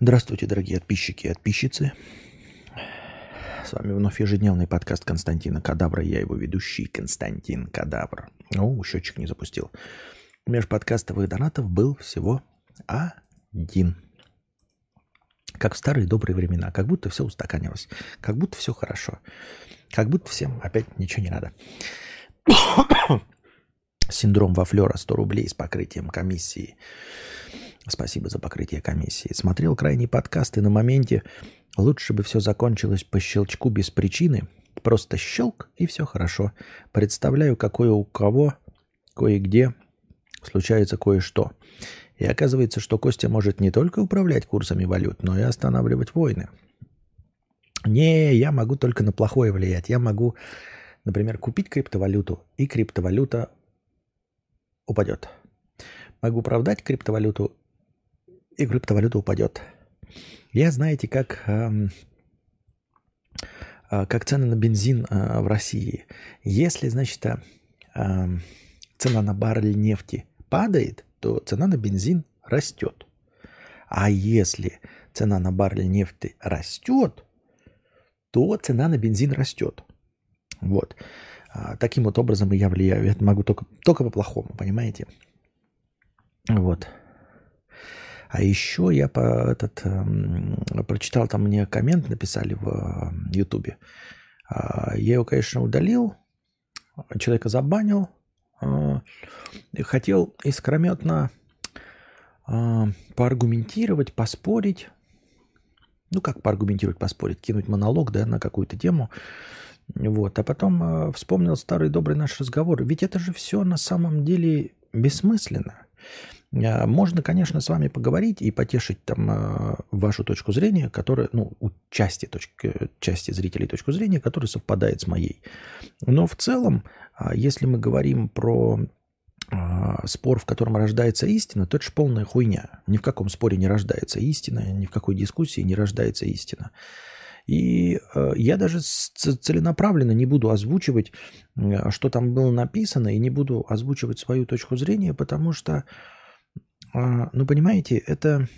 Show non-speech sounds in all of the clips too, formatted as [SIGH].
Здравствуйте, дорогие подписчики и подписчицы. С вами вновь ежедневный подкаст Константина Кадавра. Я его ведущий Константин Кадавр. О, счетчик не запустил. Межподкастовых донатов был всего один. Как в старые добрые времена. Как будто все устаканилось. Как будто все хорошо. Как будто всем опять ничего не надо. [COUGHS] Синдром Вафлера 100 рублей с покрытием комиссии. Спасибо за покрытие комиссии. Смотрел крайний подкаст и на моменте лучше бы все закончилось по щелчку без причины. Просто щелк и все хорошо. Представляю, какое у кого, кое-где случается кое-что. И оказывается, что Костя может не только управлять курсами валют, но и останавливать войны. Не, я могу только на плохое влиять. Я могу, например, купить криптовалюту, и криптовалюта упадет. Могу продать криптовалюту, и криптовалюта упадет. Я, знаете, как, э, э, как цены на бензин э, в России. Если, значит, э, цена на баррель нефти падает, то цена на бензин растет. А если цена на баррель нефти растет, то цена на бензин растет. Вот. А, таким вот образом я влияю. Это могу только, только по-плохому, понимаете? Вот. А еще я по, этот, эм, прочитал, там мне коммент написали в э, Ютубе. Э, я его, конечно, удалил, человека забанил, э, хотел искрометно э, поаргументировать, поспорить. Ну, как поаргументировать, поспорить? Кинуть монолог, да, на какую-то тему. Вот. А потом э, вспомнил старый добрый наш разговор. Ведь это же все на самом деле бессмысленно. А, можно, конечно, с вами поговорить и потешить там а, вашу точку зрения, которая, ну, у части, точки, части зрителей точку зрения, которая совпадает с моей. Но в целом, а, если мы говорим про спор, в котором рождается истина, то это же полная хуйня. Ни в каком споре не рождается истина, ни в какой дискуссии не рождается истина. И я даже целенаправленно не буду озвучивать, что там было написано, и не буду озвучивать свою точку зрения, потому что а, ну, понимаете, это,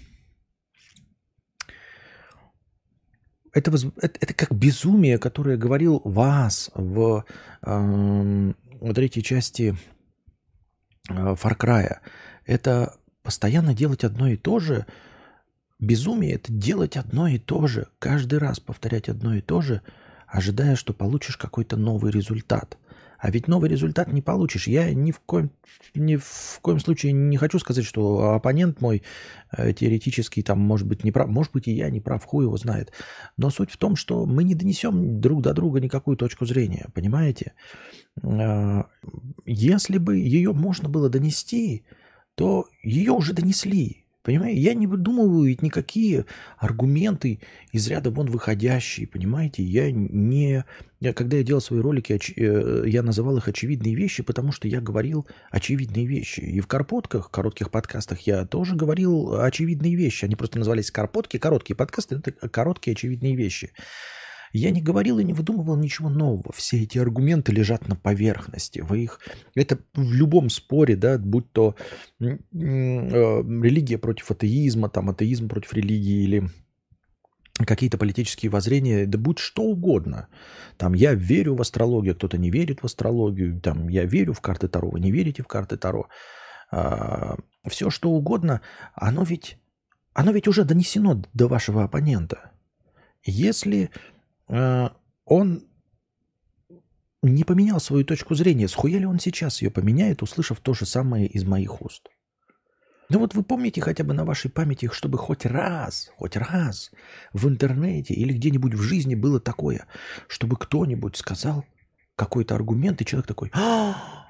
это, это, это как безумие, которое говорил вас в э, третьей части э, Far Cry. Это постоянно делать одно и то же. Безумие – это делать одно и то же, каждый раз повторять одно и то же, ожидая, что получишь какой-то новый результат. А ведь новый результат не получишь. Я ни в коем, ни в коем случае не хочу сказать, что оппонент мой э, теоретически там может быть не прав. Может быть и я не прав, хуй его знает. Но суть в том, что мы не донесем друг до друга никакую точку зрения. Понимаете? Э, если бы ее можно было донести, то ее уже донесли. Понимаете, я не выдумываю ведь никакие аргументы из ряда вон выходящие, понимаете? Я не... Я, когда я делал свои ролики, оч... Э, я называл их очевидные вещи, потому что я говорил очевидные вещи. И в карпотках, коротких подкастах я тоже говорил очевидные вещи. Они просто назывались карпотки, короткие подкасты, это короткие очевидные вещи. Я не говорил и не выдумывал ничего нового. Все эти аргументы лежат на поверхности. Вы их... Это в любом споре, да, будь то э, религия против атеизма, там атеизм против религии или какие-то политические воззрения, да будь что угодно. Там я верю в астрологию, кто-то не верит в астрологию, там я верю в карты Таро, вы не верите в карты Таро. А, все что угодно, оно ведь, оно ведь уже донесено до вашего оппонента. Если он не поменял свою точку зрения. Схуя ли он сейчас ее поменяет, услышав то же самое из моих уст? Ну вот вы помните хотя бы на вашей памяти, чтобы хоть раз, хоть раз в интернете или где-нибудь в жизни было такое, чтобы кто-нибудь сказал какой-то аргумент, и человек такой, а,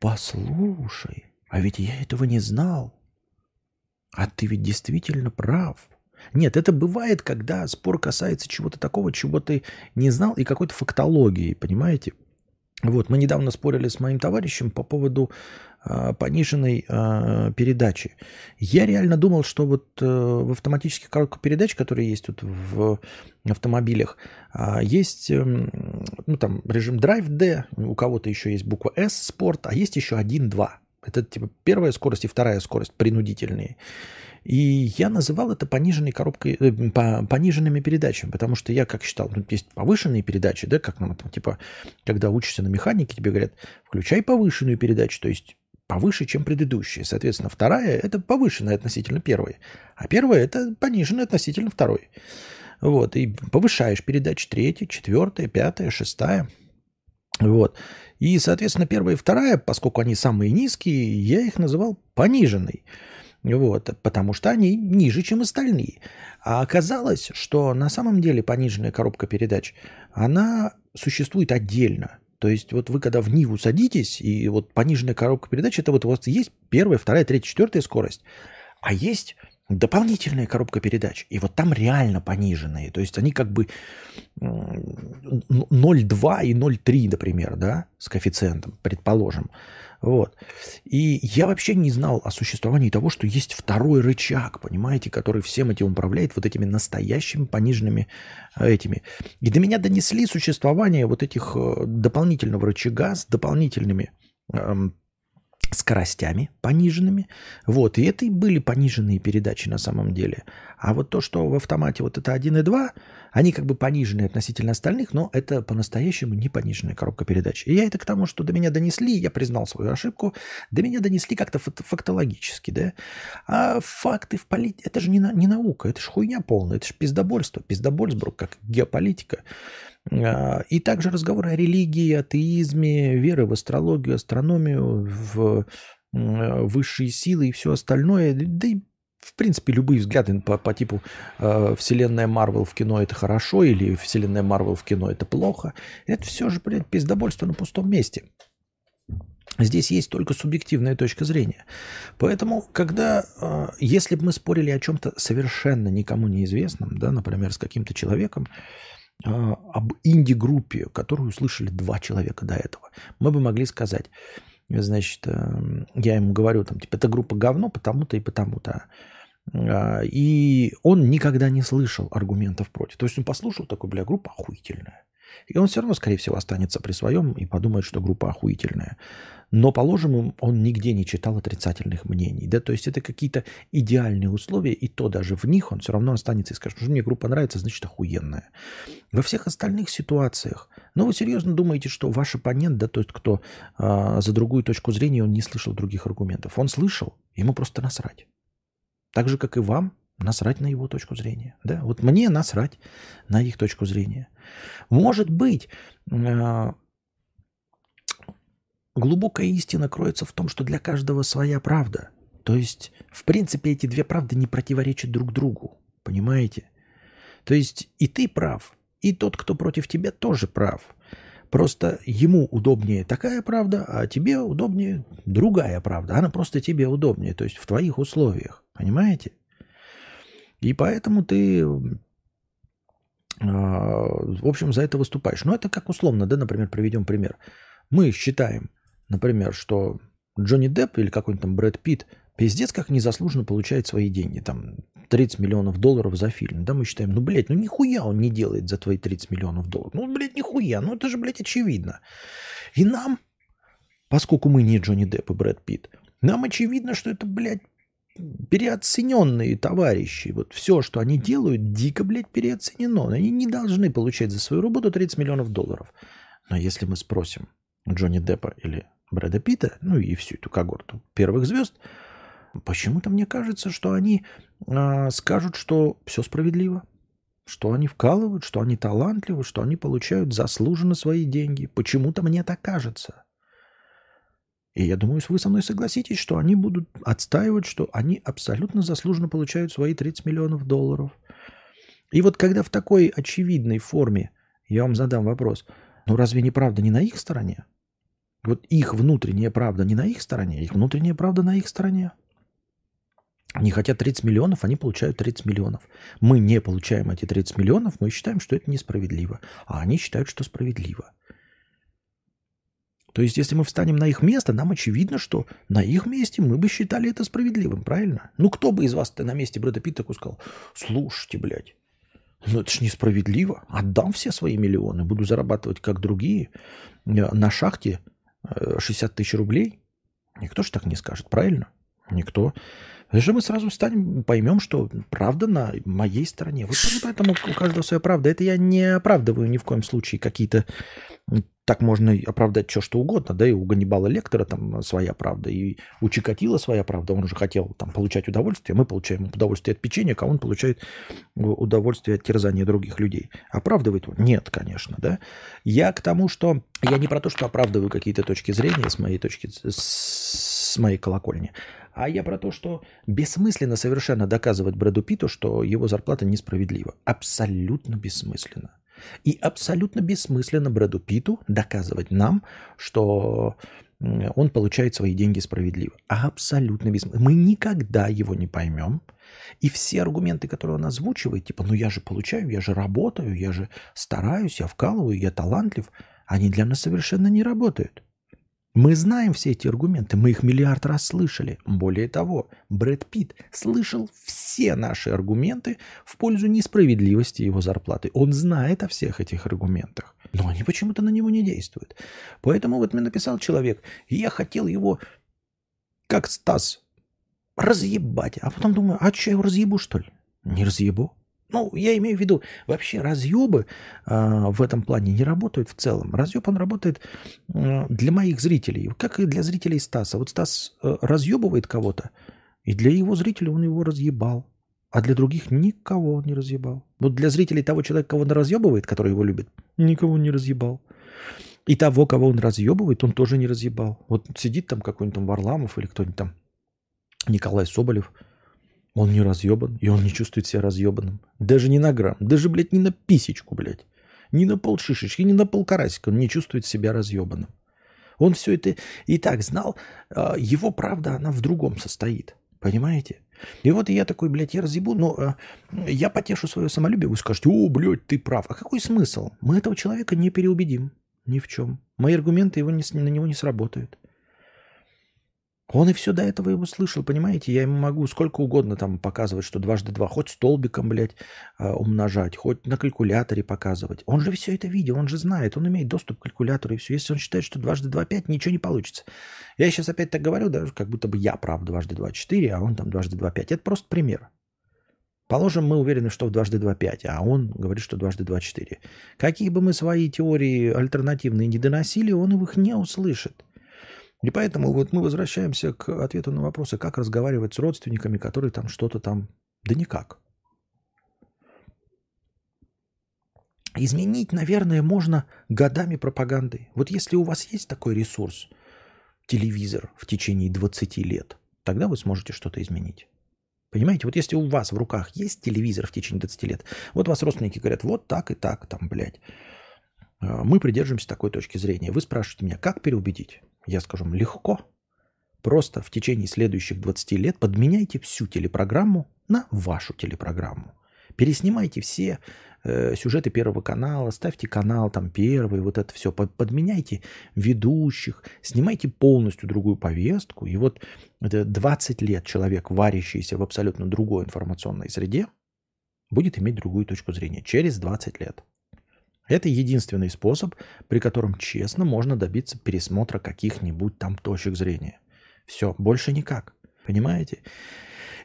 послушай, а ведь я этого не знал. А ты ведь действительно прав. Нет, это бывает, когда спор касается чего-то такого, чего ты не знал, и какой-то фактологии, понимаете? Вот, мы недавно спорили с моим товарищем по поводу э, пониженной э, передачи. Я реально думал, что вот э, в автоматических коробках передач, которые есть тут в автомобилях, э, есть э, ну, там, режим Drive D, у кого-то еще есть буква S Sport, а есть еще 1-2. Это типа первая скорость и вторая скорость принудительные. И я называл это пониженной коробкой, э, пониженными передачами, потому что я как считал, ну, есть повышенные передачи, да, как нам там, типа, когда учишься на механике, тебе говорят, включай повышенную передачу, то есть повыше, чем предыдущие. Соответственно, вторая – это повышенная относительно первой, а первая – это пониженная относительно второй. Вот, и повышаешь передачи третья, четвертая, пятая, шестая. Вот. И, соответственно, первая и вторая, поскольку они самые низкие, я их называл пониженной. Вот, потому что они ниже, чем остальные. А оказалось, что на самом деле пониженная коробка передач, она существует отдельно. То есть вот вы когда в Ниву садитесь, и вот пониженная коробка передач, это вот у вас есть первая, вторая, третья, четвертая скорость, а есть дополнительная коробка передач. И вот там реально пониженные. То есть они как бы 0,2 и 0,3, например, да, с коэффициентом, предположим. Вот. И я вообще не знал о существовании того, что есть второй рычаг, понимаете, который всем этим управляет вот этими настоящими пониженными э, этими. И до меня донесли существование вот этих э, дополнительного рычага с дополнительными эм, скоростями пониженными. Вот, и это и были пониженные передачи на самом деле. А вот то, что в автомате вот это 1 и 2, они как бы пониженные относительно остальных, но это по-настоящему не пониженная коробка передач. И я это к тому, что до меня донесли, я признал свою ошибку, до меня донесли как-то фактологически, да. А факты в политике, это же не, на, не наука, это же хуйня полная, это же пиздобольство, пиздобольсбрук, как геополитика. А, и также разговоры о религии, атеизме, веры в астрологию, астрономию, в высшие силы и все остальное. Да и, в принципе, любые взгляды по, по типу э, вселенная Марвел в кино это хорошо или вселенная Марвел в кино это плохо. Это все же, блядь, пиздобольство на пустом месте. Здесь есть только субъективная точка зрения. Поэтому, когда, э, если бы мы спорили о чем-то совершенно никому неизвестном, да, например, с каким-то человеком, а, об инди-группе, которую услышали два человека до этого, мы бы могли сказать, значит, эм, я ему говорю, там, типа, эта группа говно потому-то и потому-то. А, и он никогда не слышал аргументов против. То есть он послушал такой, бля, группа охуительная. И он все равно, скорее всего, останется при своем и подумает, что группа охуительная. Но, положим, он нигде не читал отрицательных мнений. Да? То есть это какие-то идеальные условия, и то даже в них он все равно останется и скажет, что мне группа нравится, значит охуенная. Во всех остальных ситуациях, ну вы серьезно думаете, что ваш оппонент, да, тот, кто э, за другую точку зрения, он не слышал других аргументов. Он слышал, ему просто насрать. Так же, как и вам, насрать на его точку зрения. Да? Вот мне насрать на их точку зрения. Может быть, э, глубокая истина кроется в том, что для каждого своя правда. То есть, в принципе, эти две правды не противоречат друг другу. Понимаете? То есть и ты прав, и тот, кто против тебя, тоже прав. Просто ему удобнее такая правда, а тебе удобнее другая правда. Она просто тебе удобнее, то есть в твоих условиях. Понимаете? И поэтому ты, а, в общем, за это выступаешь. Но это как условно, да, например, приведем пример. Мы считаем, например, что Джонни Депп или какой-нибудь там Брэд Питт пиздец как незаслуженно получает свои деньги. Там 30 миллионов долларов за фильм. Да, мы считаем, ну, блядь, ну нихуя он не делает за твои 30 миллионов долларов. Ну, блядь, нихуя, ну это же, блядь, очевидно. И нам, поскольку мы не Джонни Депп и Брэд Питт, нам очевидно, что это, блядь, переоцененные товарищи. Вот все, что они делают, дико, блядь, переоценено. Они не должны получать за свою работу 30 миллионов долларов. Но если мы спросим Джонни Деппа или Брэда Питта, ну и всю эту когорту первых звезд, почему-то мне кажется, что они э, скажут, что все справедливо, что они вкалывают, что они талантливы, что они получают заслуженно свои деньги. Почему-то мне так кажется. И я думаю, вы со мной согласитесь, что они будут отстаивать, что они абсолютно заслуженно получают свои 30 миллионов долларов. И вот когда в такой очевидной форме я вам задам вопрос, ну разве не правда не на их стороне? Вот их внутренняя правда не на их стороне, их внутренняя правда на их стороне. Они хотят 30 миллионов, они получают 30 миллионов. Мы не получаем эти 30 миллионов, мы считаем, что это несправедливо. А они считают, что справедливо. То есть, если мы встанем на их место, нам очевидно, что на их месте мы бы считали это справедливым, правильно? Ну, кто бы из вас-то на месте Брэда Питта сказал, слушайте, блядь, ну это ж несправедливо. Отдам все свои миллионы, буду зарабатывать как другие. Э, на шахте 60 э, тысяч рублей. Никто же так не скажет, правильно? Никто. Даже мы сразу станем, поймем, что правда на моей стороне. Вот поэтому у каждого своя правда. Это я не оправдываю ни в коем случае какие-то... Так можно оправдать все, что угодно. Да, и у Ганнибала Лектора там своя правда, и у Чикатила своя правда. Он уже хотел там получать удовольствие. Мы получаем удовольствие от печенья, а он получает удовольствие от терзания других людей. Оправдывает он? Нет, конечно, да. Я к тому, что... Я не про то, что оправдываю какие-то точки зрения с моей точки... с моей колокольни. А я про то, что бессмысленно совершенно доказывать Брэду Питу, что его зарплата несправедлива. Абсолютно бессмысленно. И абсолютно бессмысленно Брэду Питу доказывать нам, что он получает свои деньги справедливо. Абсолютно бессмысленно. Мы никогда его не поймем. И все аргументы, которые он озвучивает, типа, ну я же получаю, я же работаю, я же стараюсь, я вкалываю, я талантлив, они для нас совершенно не работают. Мы знаем все эти аргументы, мы их миллиард раз слышали. Более того, Брэд Питт слышал все наши аргументы в пользу несправедливости его зарплаты. Он знает о всех этих аргументах, но они почему-то на него не действуют. Поэтому вот мне написал человек, я хотел его, как Стас, разъебать. А потом думаю, а что, я его разъебу, что ли? Не разъебу. Ну, я имею в виду, вообще разъебы э, в этом плане не работают в целом. Разъеб, он работает э, для моих зрителей, как и для зрителей Стаса. Вот Стас э, разъебывает кого-то, и для его зрителей он его разъебал. А для других никого он не разъебал. Вот для зрителей того человека, кого он разъебывает, который его любит, никого не разъебал. И того, кого он разъебывает, он тоже не разъебал. Вот сидит там какой-нибудь там Варламов или кто-нибудь там, Николай Соболев – он не разъебан, и он не чувствует себя разъебанным. Даже не на грамм, даже, блядь, не на писечку, блядь. Не на полшишечки, не на полкарасика. Он не чувствует себя разъебанным. Он все это и так знал. А, его правда, она в другом состоит. Понимаете? И вот я такой, блядь, я разъебу, но э, я потешу свое самолюбие, вы скажете, о, блядь, ты прав. А какой смысл? Мы этого человека не переубедим ни в чем. Мои аргументы его не, на него не сработают. Он и все до этого его слышал, понимаете? Я ему могу сколько угодно там показывать, что дважды два, хоть столбиком, блядь, а, умножать, хоть на калькуляторе показывать. Он же все это видел, он же знает, он имеет доступ к калькулятору и все. Если он считает, что дважды два пять, ничего не получится. Я сейчас опять так говорю, даже как будто бы я прав дважды два четыре, а он там дважды два пять. Это просто пример. Положим, мы уверены, что в дважды два пять, а он говорит, что дважды два четыре. Какие бы мы свои теории альтернативные не доносили, он их не услышит. И поэтому вот мы возвращаемся к ответу на вопросы, как разговаривать с родственниками, которые там что-то там... Да никак. Изменить, наверное, можно годами пропаганды. Вот если у вас есть такой ресурс, телевизор в течение 20 лет, тогда вы сможете что-то изменить. Понимаете, вот если у вас в руках есть телевизор в течение 20 лет, вот вас родственники говорят, вот так и так, там, блядь, э, мы придерживаемся такой точки зрения. Вы спрашиваете меня, как переубедить? Я скажу, легко. Просто в течение следующих 20 лет подменяйте всю телепрограмму на вашу телепрограмму. Переснимайте все э, сюжеты Первого канала, ставьте канал там Первый, вот это все. Под, подменяйте ведущих, снимайте полностью другую повестку. И вот 20 лет человек, варящийся в абсолютно другой информационной среде, будет иметь другую точку зрения через 20 лет. Это единственный способ, при котором честно можно добиться пересмотра каких-нибудь там точек зрения. Все, больше никак. Понимаете?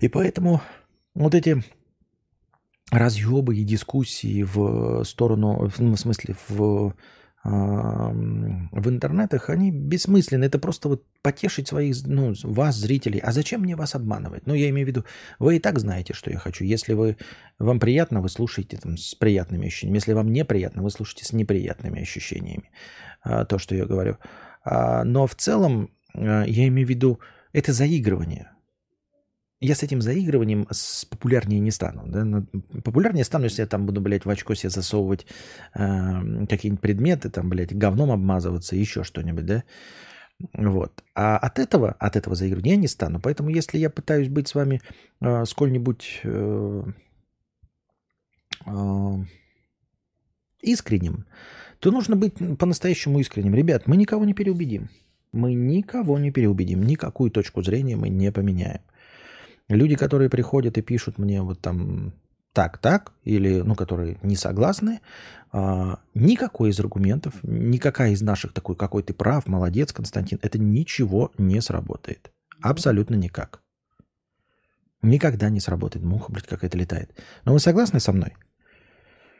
И поэтому вот эти разъебы и дискуссии в сторону, в смысле, в в интернетах, они бессмысленны. Это просто вот потешить своих, ну, вас, зрителей. А зачем мне вас обманывать? Ну, я имею в виду, вы и так знаете, что я хочу. Если вы, вам приятно, вы слушаете там, с приятными ощущениями. Если вам неприятно, вы слушаете с неприятными ощущениями а, то, что я говорю. А, но в целом, а, я имею в виду, это заигрывание я с этим заигрыванием с популярнее не стану. Да? Популярнее стану, если я там буду, блядь, в очко себе засовывать э, какие-нибудь предметы, там, блядь, говном обмазываться, еще что-нибудь, да? Вот. А от этого, от этого заигрывания я не стану. Поэтому если я пытаюсь быть с вами э, сколь-нибудь э, э, искренним, то нужно быть по-настоящему искренним. Ребят, мы никого не переубедим. Мы никого не переубедим. Никакую точку зрения мы не поменяем. Люди, которые приходят и пишут мне вот там так, так, или, ну, которые не согласны, а, никакой из аргументов, никакая из наших такой, какой ты прав, молодец, Константин, это ничего не сработает. Абсолютно никак. Никогда не сработает. Муха, блядь, какая-то летает. Но вы согласны со мной?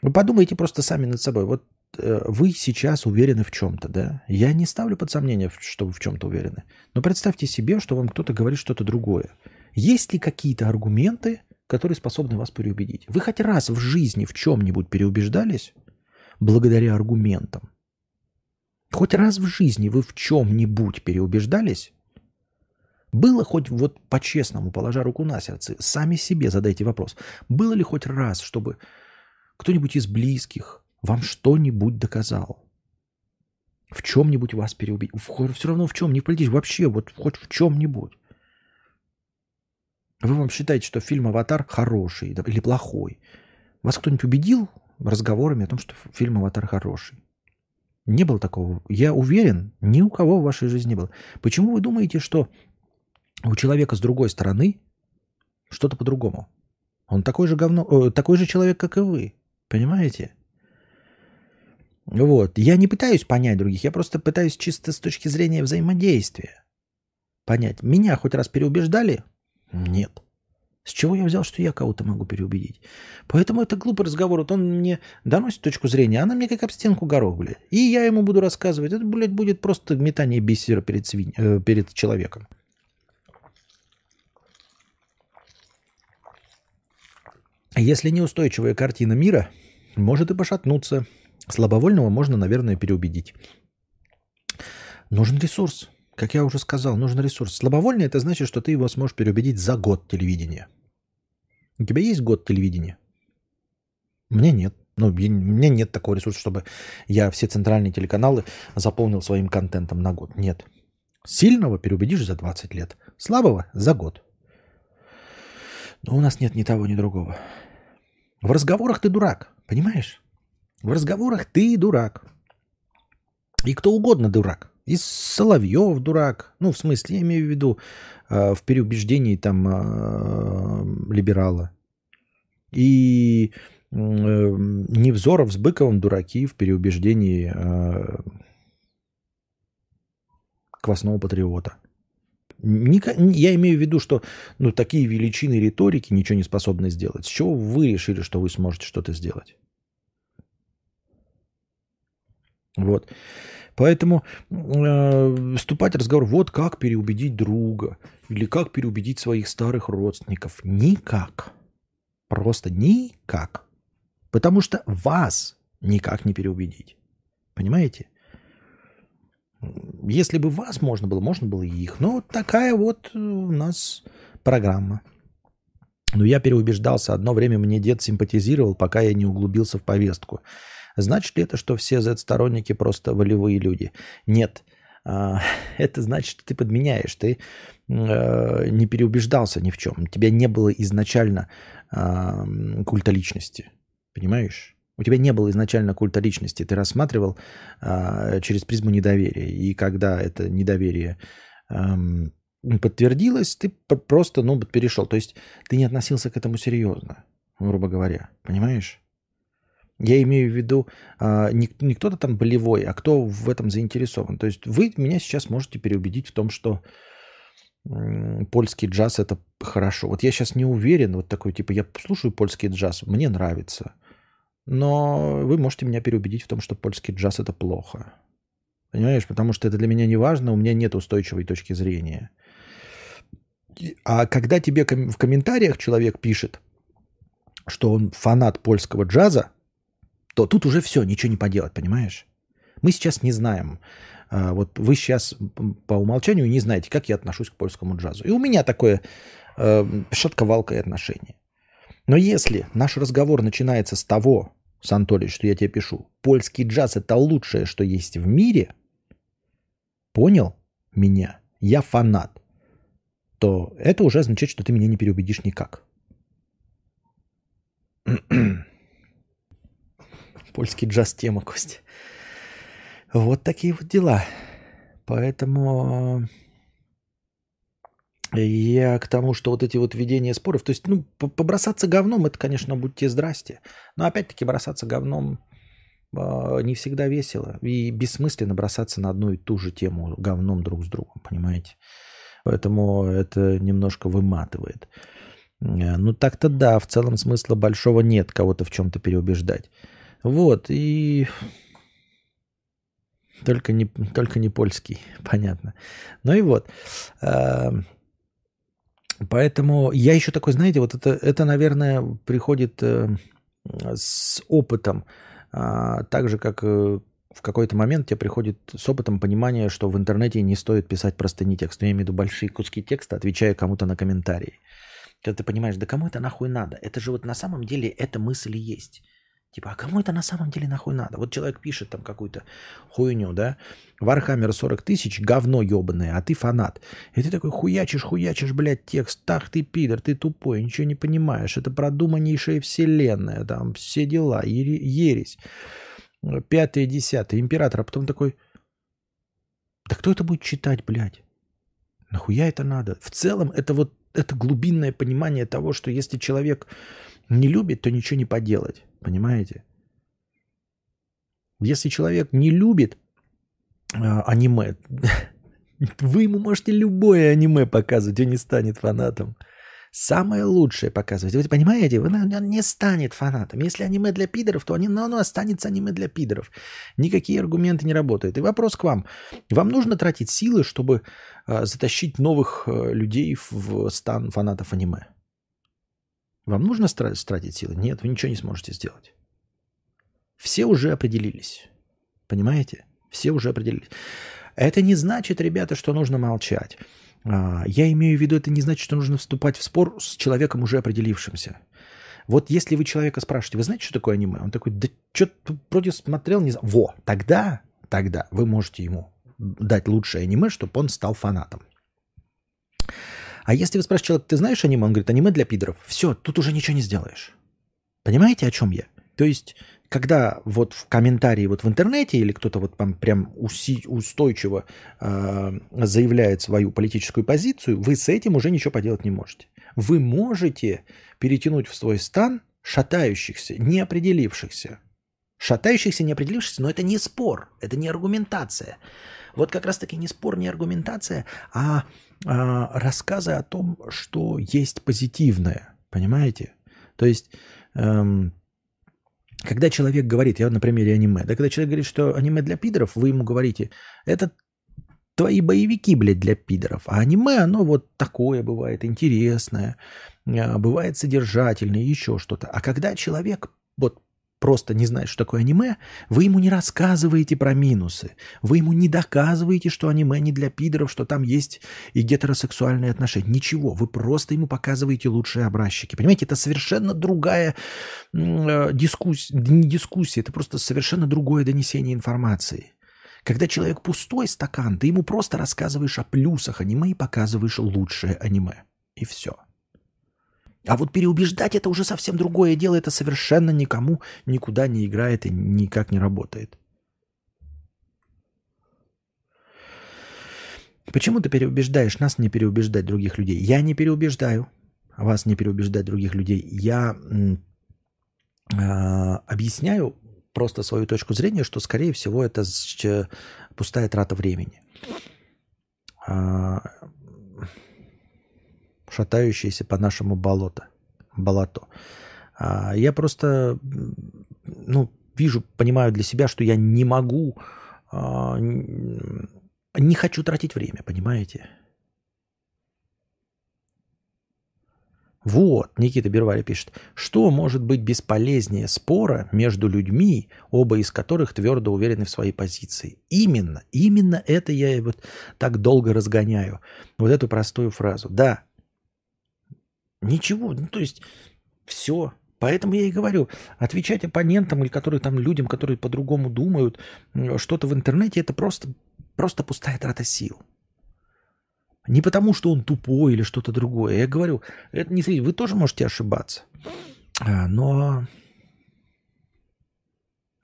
Вы подумайте просто сами над собой. Вот э, вы сейчас уверены в чем-то, да? Я не ставлю под сомнение, что вы в чем-то уверены. Но представьте себе, что вам кто-то говорит что-то другое. Есть ли какие-то аргументы, которые способны вас переубедить? Вы хоть раз в жизни в чем-нибудь переубеждались благодаря аргументам? Хоть раз в жизни вы в чем-нибудь переубеждались? Было хоть вот по-честному, положа руку на сердце, сами себе задайте вопрос. Было ли хоть раз, чтобы кто-нибудь из близких вам что-нибудь доказал? В чем-нибудь вас переубить? Все равно в чем, не в политике, вообще, вот хоть в чем-нибудь. Вы вам считаете, что фильм «Аватар» хороший или плохой? Вас кто-нибудь убедил разговорами о том, что фильм «Аватар» хороший? Не было такого. Я уверен, ни у кого в вашей жизни не было. Почему вы думаете, что у человека с другой стороны что-то по-другому. Он такой же говно, э, такой же человек, как и вы. Понимаете? Вот. Я не пытаюсь понять других, я просто пытаюсь чисто с точки зрения взаимодействия понять. Меня хоть раз переубеждали? Нет. С чего я взял, что я кого-то могу переубедить? Поэтому это глупый разговор. Вот он мне доносит точку зрения, она мне как об стенку горох, блядь. И я ему буду рассказывать. Это, блядь, будет просто метание бисера перед, свинь... э, перед человеком. Если неустойчивая картина мира может и пошатнуться, слабовольного можно, наверное, переубедить. Нужен ресурс. Как я уже сказал, нужен ресурс. Слабовольный – это значит, что ты его сможешь переубедить за год телевидения. У тебя есть год телевидения? Мне нет. Ну, у меня нет такого ресурса, чтобы я все центральные телеканалы заполнил своим контентом на год. Нет. Сильного переубедишь за 20 лет. Слабого – за год. Но у нас нет ни того, ни другого. В разговорах ты дурак, понимаешь? В разговорах ты дурак. И кто угодно дурак. И Соловьев дурак. Ну, в смысле, я имею в виду э, в переубеждении там э, либерала. И э, Невзоров с Быковым дураки в переубеждении э, квасного патриота. Я имею в виду, что ну, такие величины риторики ничего не способны сделать. С чего вы решили, что вы сможете что-то сделать? Вот. Поэтому э, вступать в разговор, вот как переубедить друга или как переубедить своих старых родственников. Никак. Просто никак. Потому что вас никак не переубедить. Понимаете? Если бы вас можно было, можно было и их. Но вот такая вот у нас программа. Но я переубеждался. Одно время мне дед симпатизировал, пока я не углубился в повестку. Значит ли это, что все Z-сторонники просто волевые люди? Нет. А, [LAUGHS] это значит, что ты подменяешь. Ты э, не переубеждался ни в чем. У тебя не было изначально культа личности. Понимаешь? У тебя не было изначально культа личности, ты рассматривал а, через призму недоверия. И когда это недоверие подтвердилось, ты просто ну, перешел. То есть ты не относился к этому серьезно, грубо говоря. Понимаешь? Я имею в виду а, не, не кто-то там болевой, а кто в этом заинтересован. То есть вы меня сейчас можете переубедить в том, что польский джаз это хорошо. Вот я сейчас не уверен, вот такой типа, я слушаю польский джаз, мне нравится – но вы можете меня переубедить в том, что польский джаз это плохо. Понимаешь? Потому что это для меня не важно, у меня нет устойчивой точки зрения. А когда тебе в комментариях человек пишет, что он фанат польского джаза, то тут уже все, ничего не поделать, понимаешь? Мы сейчас не знаем. А, вот вы сейчас по умолчанию не знаете, как я отношусь к польскому джазу. И у меня такое э, шатковалкое отношение. Но если наш разговор начинается с того, Сантолич, что я тебе пишу. Польский джаз – это лучшее, что есть в мире. Понял меня? Я фанат. То это уже означает, что ты меня не переубедишь никак. [CLEARS THROAT] Польский джаз тема, Костя. Вот такие вот дела. Поэтому Я к тому, что вот эти вот ведения споров, то есть, ну, побросаться говном, это, конечно, будьте здрасте. Но опять-таки бросаться говном э, не всегда весело. И бессмысленно бросаться на одну и ту же тему говном друг с другом, понимаете? Поэтому это немножко выматывает. Э, ну, так-то да, в целом смысла большого нет кого-то в чем-то переубеждать. Вот, и только не, только не польский, [LAUGHS] понятно. Ну и вот. Э, Поэтому я еще такой, знаете, вот это, это наверное, приходит э, с опытом, э, так же, как э, в какой-то момент тебе приходит с опытом понимание, что в интернете не стоит писать простыни текст. Я имею в виду большие куски текста, отвечая кому-то на комментарии. Когда ты понимаешь, да кому это нахуй надо? Это же вот на самом деле эта мысль и есть. Типа, а кому это на самом деле нахуй надо? Вот человек пишет там какую-то хуйню, да? Warhammer 40 тысяч, говно ебаное, а ты фанат. И ты такой хуячишь, хуячишь, блядь, текст. Так ты пидор, ты тупой, ничего не понимаешь. Это продуманнейшая вселенная, там все дела, ересь. Пятое, десятое, император. А потом такой, да кто это будет читать, блядь? Нахуя это надо? В целом, это вот это глубинное понимание того, что если человек не любит, то ничего не поделать. Понимаете? Если человек не любит э, аниме, [LAUGHS] вы ему можете любое аниме показывать, он не станет фанатом. Самое лучшее показывать. Вы понимаете, он не станет фанатом. Если аниме для пидоров, то оно, оно останется аниме для пидоров. Никакие аргументы не работают. И вопрос к вам. Вам нужно тратить силы, чтобы э, затащить новых э, людей в стан фанатов аниме? Вам нужно тратить силы? Нет, вы ничего не сможете сделать. Все уже определились. Понимаете? Все уже определились. Это не значит, ребята, что нужно молчать. А, я имею в виду, это не значит, что нужно вступать в спор с человеком, уже определившимся. Вот если вы человека спрашиваете, вы знаете, что такое аниме? Он такой, да что-то вроде смотрел, не знаю. Во, тогда, тогда вы можете ему дать лучшее аниме, чтобы он стал фанатом. А если вы спрашиваете человека, ты знаешь аниме? Он говорит, аниме для пидоров. Все, тут уже ничего не сделаешь. Понимаете, о чем я? То есть, когда вот в комментарии вот в интернете или кто-то вот там прям уси, устойчиво э, заявляет свою политическую позицию, вы с этим уже ничего поделать не можете. Вы можете перетянуть в свой стан шатающихся, неопределившихся. Шатающихся, неопределившихся, но это не спор, это не аргументация. Вот как раз-таки не спор, не аргументация, а а, рассказы о том, что есть позитивное. Понимаете? То есть, эм, когда человек говорит, я на примере аниме, да, когда человек говорит, что аниме для пидоров, вы ему говорите, это твои боевики, блядь, для пидоров. А аниме, оно вот такое бывает, интересное, а, бывает содержательное, еще что-то. А когда человек вот просто не знает, что такое аниме, вы ему не рассказываете про минусы. Вы ему не доказываете, что аниме не для пидоров, что там есть и гетеросексуальные отношения. Ничего. Вы просто ему показываете лучшие образчики. Понимаете, это совершенно другая э, дискуссия. Не дискуссия, это просто совершенно другое донесение информации. Когда человек пустой стакан, ты ему просто рассказываешь о плюсах аниме и показываешь лучшее аниме. И все. А вот переубеждать это уже совсем другое дело. Это совершенно никому никуда не играет и никак не работает. Почему ты переубеждаешь нас не переубеждать других людей? Я не переубеждаю вас не переубеждать других людей. Я э, объясняю просто свою точку зрения, что, скорее всего, это пустая трата времени. А, шатающиеся по нашему болоту. болоту. А я просто ну, вижу, понимаю для себя, что я не могу, а, не хочу тратить время, понимаете? Вот, Никита Бервали пишет, что может быть бесполезнее спора между людьми, оба из которых твердо уверены в своей позиции. Именно, именно это я вот так долго разгоняю. Вот эту простую фразу. Да, Ничего, ну то есть все. Поэтому я и говорю, отвечать оппонентам или которые там людям, которые по-другому думают, что-то в интернете, это просто, просто пустая трата сил. Не потому, что он тупой или что-то другое. Я говорю, это не вы тоже можете ошибаться. А, но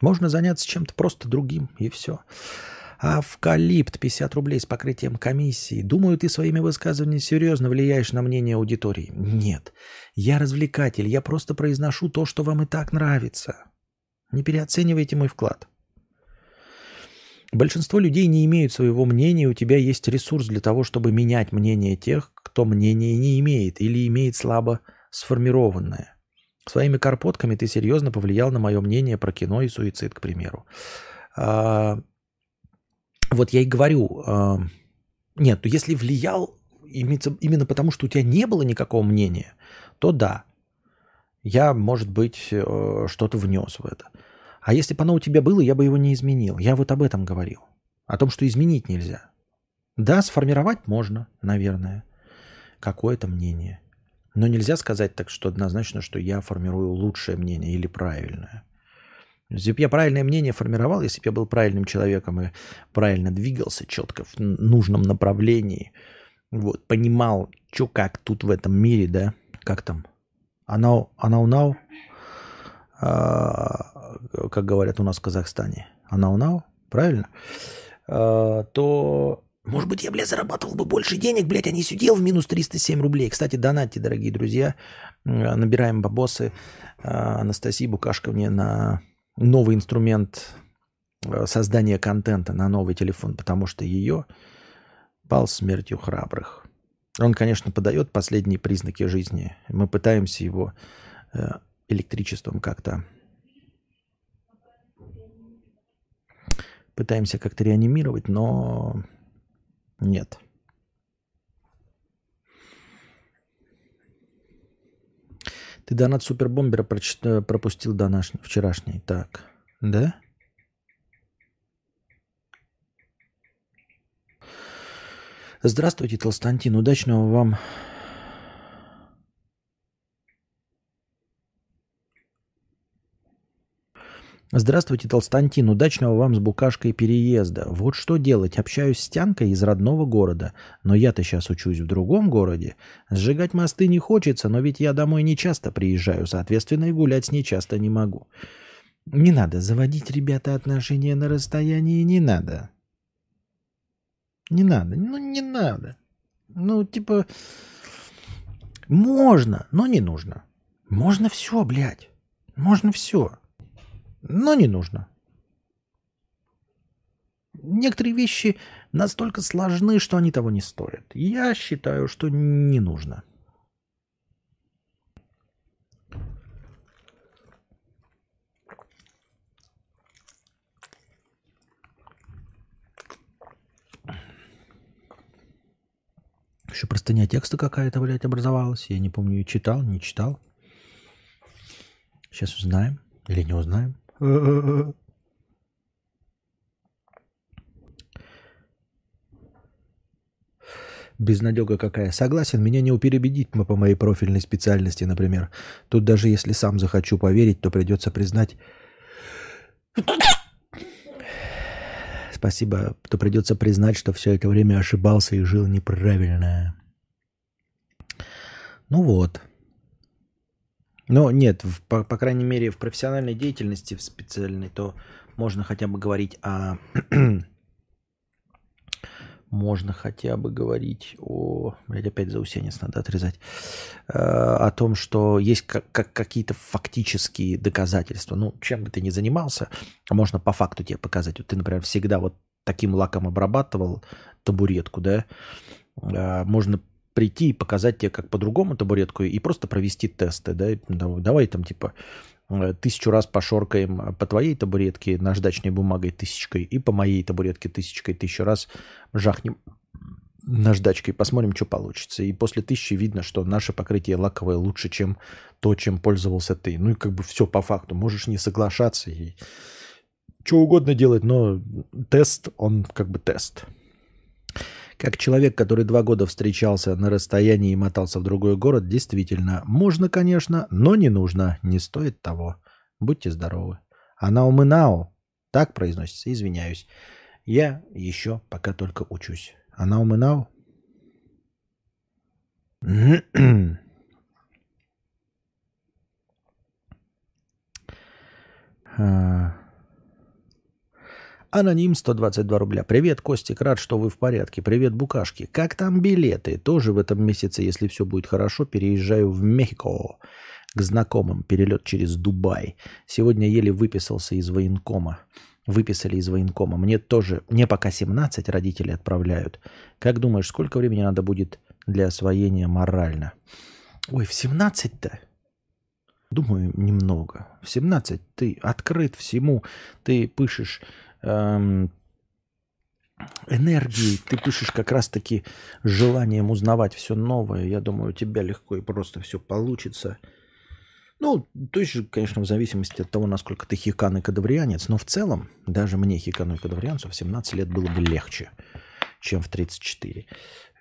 можно заняться чем-то просто другим, и все. Авкалипт 50 рублей с покрытием комиссии. Думаю, ты своими высказываниями серьезно влияешь на мнение аудитории. Нет. Я развлекатель. Я просто произношу то, что вам и так нравится. Не переоценивайте мой вклад. Большинство людей не имеют своего мнения, у тебя есть ресурс для того, чтобы менять мнение тех, кто мнение не имеет или имеет слабо сформированное. Своими карпотками ты серьезно повлиял на мое мнение про кино и суицид, к примеру. А, вот я и говорю, а, нет, ну если влиял именно потому, что у тебя не было никакого мнения, то да, я, может быть, э, что-то внес в это. А если бы оно у тебя было, я бы его не изменил. Я вот об этом говорил. О том, что изменить нельзя. Да, сформировать можно, наверное, какое-то мнение. Но нельзя сказать так, что однозначно, что я формирую лучшее мнение или правильное. Если бы я правильное мнение формировал, если бы я был правильным человеком и правильно двигался четко в нужном направлении, вот, понимал, что как тут в этом мире, да, как там, она, она унау, а, как говорят у нас в Казахстане, она унау, правильно, а, то, может быть, я, блядь, зарабатывал бы больше денег, блядь, а не сидел в минус 307 рублей. Кстати, донатьте, дорогие друзья, набираем бабосы. А, Анастасии Букашковне на новый инструмент э, создания контента на новый телефон, потому что ее пал смертью храбрых. Он, конечно, подает последние признаки жизни. Мы пытаемся его э, электричеством как-то пытаемся как-то реанимировать, но нет. Ты донат супербомбера. Э, пропустил до наш... вчерашний. Так, да? Здравствуйте, Толстантин. Удачного вам Здравствуйте, Толстантин. Удачного вам с букашкой переезда. Вот что делать. Общаюсь с Тянкой из родного города. Но я-то сейчас учусь в другом городе. Сжигать мосты не хочется, но ведь я домой не часто приезжаю. Соответственно, и гулять с ней часто не могу. Не надо заводить, ребята, отношения на расстоянии. Не надо. Не надо. Ну, не надо. Ну, типа... Можно, но не нужно. Можно все, блядь. Можно все но не нужно. Некоторые вещи настолько сложны, что они того не стоят. Я считаю, что не нужно. Еще простыня текста какая-то, блядь, образовалась. Я не помню, читал, не читал. Сейчас узнаем. Или не узнаем. Безнадега какая. Согласен, меня не переубедить по моей профильной специальности, например. Тут даже если сам захочу поверить, то придется признать... Спасибо, то придется признать, что все это время ошибался и жил неправильно. Ну вот. Но нет, в, по, по крайней мере, в профессиональной деятельности, в специальной, то можно хотя бы говорить о... [CLEARS THROAT] можно хотя бы говорить о... Блядь, опять заусенец надо отрезать. Э, о том, что есть как, как какие-то фактические доказательства. Ну, чем бы ты ни занимался, можно по факту тебе показать. Вот ты, например, всегда вот таким лаком обрабатывал табуретку, да, э, можно прийти и показать тебе, как по-другому табуретку, и просто провести тесты. Да? Давай там типа э, тысячу раз пошоркаем по твоей табуретке наждачной бумагой тысячкой и по моей табуретке тысячкой тысячу раз жахнем наждачкой, посмотрим, что получится. И после тысячи видно, что наше покрытие лаковое лучше, чем то, чем пользовался ты. Ну и как бы все по факту. Можешь не соглашаться и что угодно делать, но тест, он как бы тест. Как человек, который два года встречался на расстоянии и мотался в другой город, действительно, можно, конечно, но не нужно, не стоит того. Будьте здоровы. Анаумынау, так произносится, извиняюсь. Я еще пока только учусь. Анаумынау? [CLEARS THROAT] Аноним 122 рубля. Привет, Костик, рад, что вы в порядке. Привет, Букашки. Как там билеты? Тоже в этом месяце, если все будет хорошо, переезжаю в Мехико к знакомым. Перелет через Дубай. Сегодня еле выписался из военкома. Выписали из военкома. Мне тоже, мне пока 17 родители отправляют. Как думаешь, сколько времени надо будет для освоения морально? Ой, в 17-то? Думаю, немного. В 17 ты открыт всему, ты пышешь эм, энергией, ты пышешь как раз-таки желанием узнавать все новое. Я думаю, у тебя легко и просто все получится. Ну, то есть, конечно, в зависимости от того, насколько ты хикан и кадаврианец, но в целом, даже мне, хикану и кадаврианцу, в 17 лет было бы легче, чем в 34.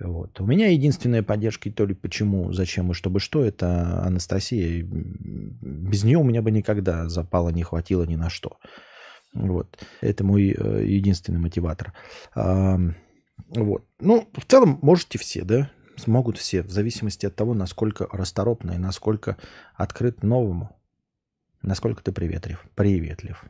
Вот. У меня единственная поддержка, и то ли почему, зачем и чтобы что, это Анастасия. Без нее у меня бы никогда запала не хватило ни на что. Вот. Это мой э, единственный мотиватор. Вот. Ну, в целом, можете все, да? Смогут все, в зависимости от того, насколько расторопно и насколько открыт новому. Насколько ты приветлив. Приветлив.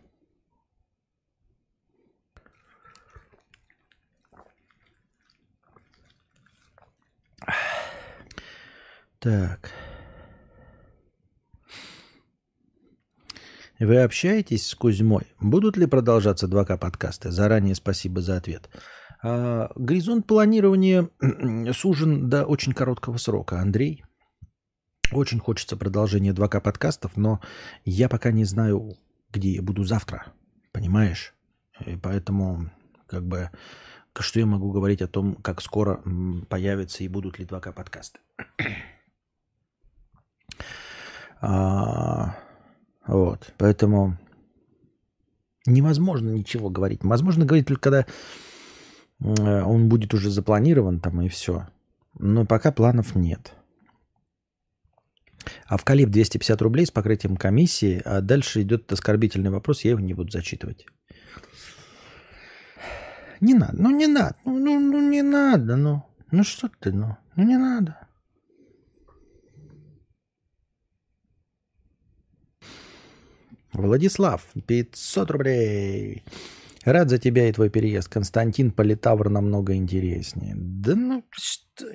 Так. Вы общаетесь с Кузьмой? Будут ли продолжаться 2К подкасты? Заранее спасибо за ответ. А, горизонт планирования [CLEARS THROAT] сужен до очень короткого срока. Андрей, очень хочется продолжения 2К подкастов, но я пока не знаю, где я буду завтра. Понимаешь? И поэтому, как бы, что я могу говорить о том, как скоро появятся и будут ли 2К подкасты. [CLEARS THROAT] А, вот, поэтому невозможно ничего говорить. Возможно говорить только когда э, он будет уже запланирован там и все. Но пока планов нет. А в Калиб 250 рублей с покрытием комиссии, а дальше идет оскорбительный вопрос, я его не буду зачитывать. Не надо, ну не надо, ну, ну, ну не надо, ну, ну что ты, ну, ну не надо. Владислав, 500 рублей. Рад за тебя и твой переезд. Константин Политавр намного интереснее. Да ну что...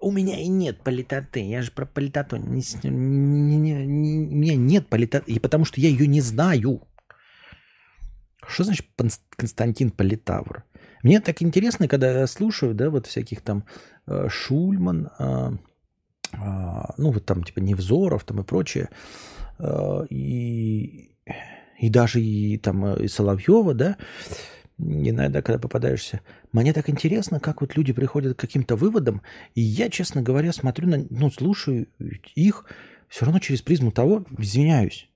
У меня и нет политоты. Я же про политоту. Не, не, не, не, у меня нет политоты. И потому что я ее не знаю. Что значит Константин Политавр? Мне так интересно, когда я слушаю, да, вот всяких там э, Шульман, э, э, ну вот там типа Невзоров там и прочее. Э, и, и даже и там э, и Соловьева, да, иногда, когда попадаешься, мне так интересно, как вот люди приходят к каким-то выводам, и я, честно говоря, смотрю на, ну, слушаю их все равно через призму того, извиняюсь,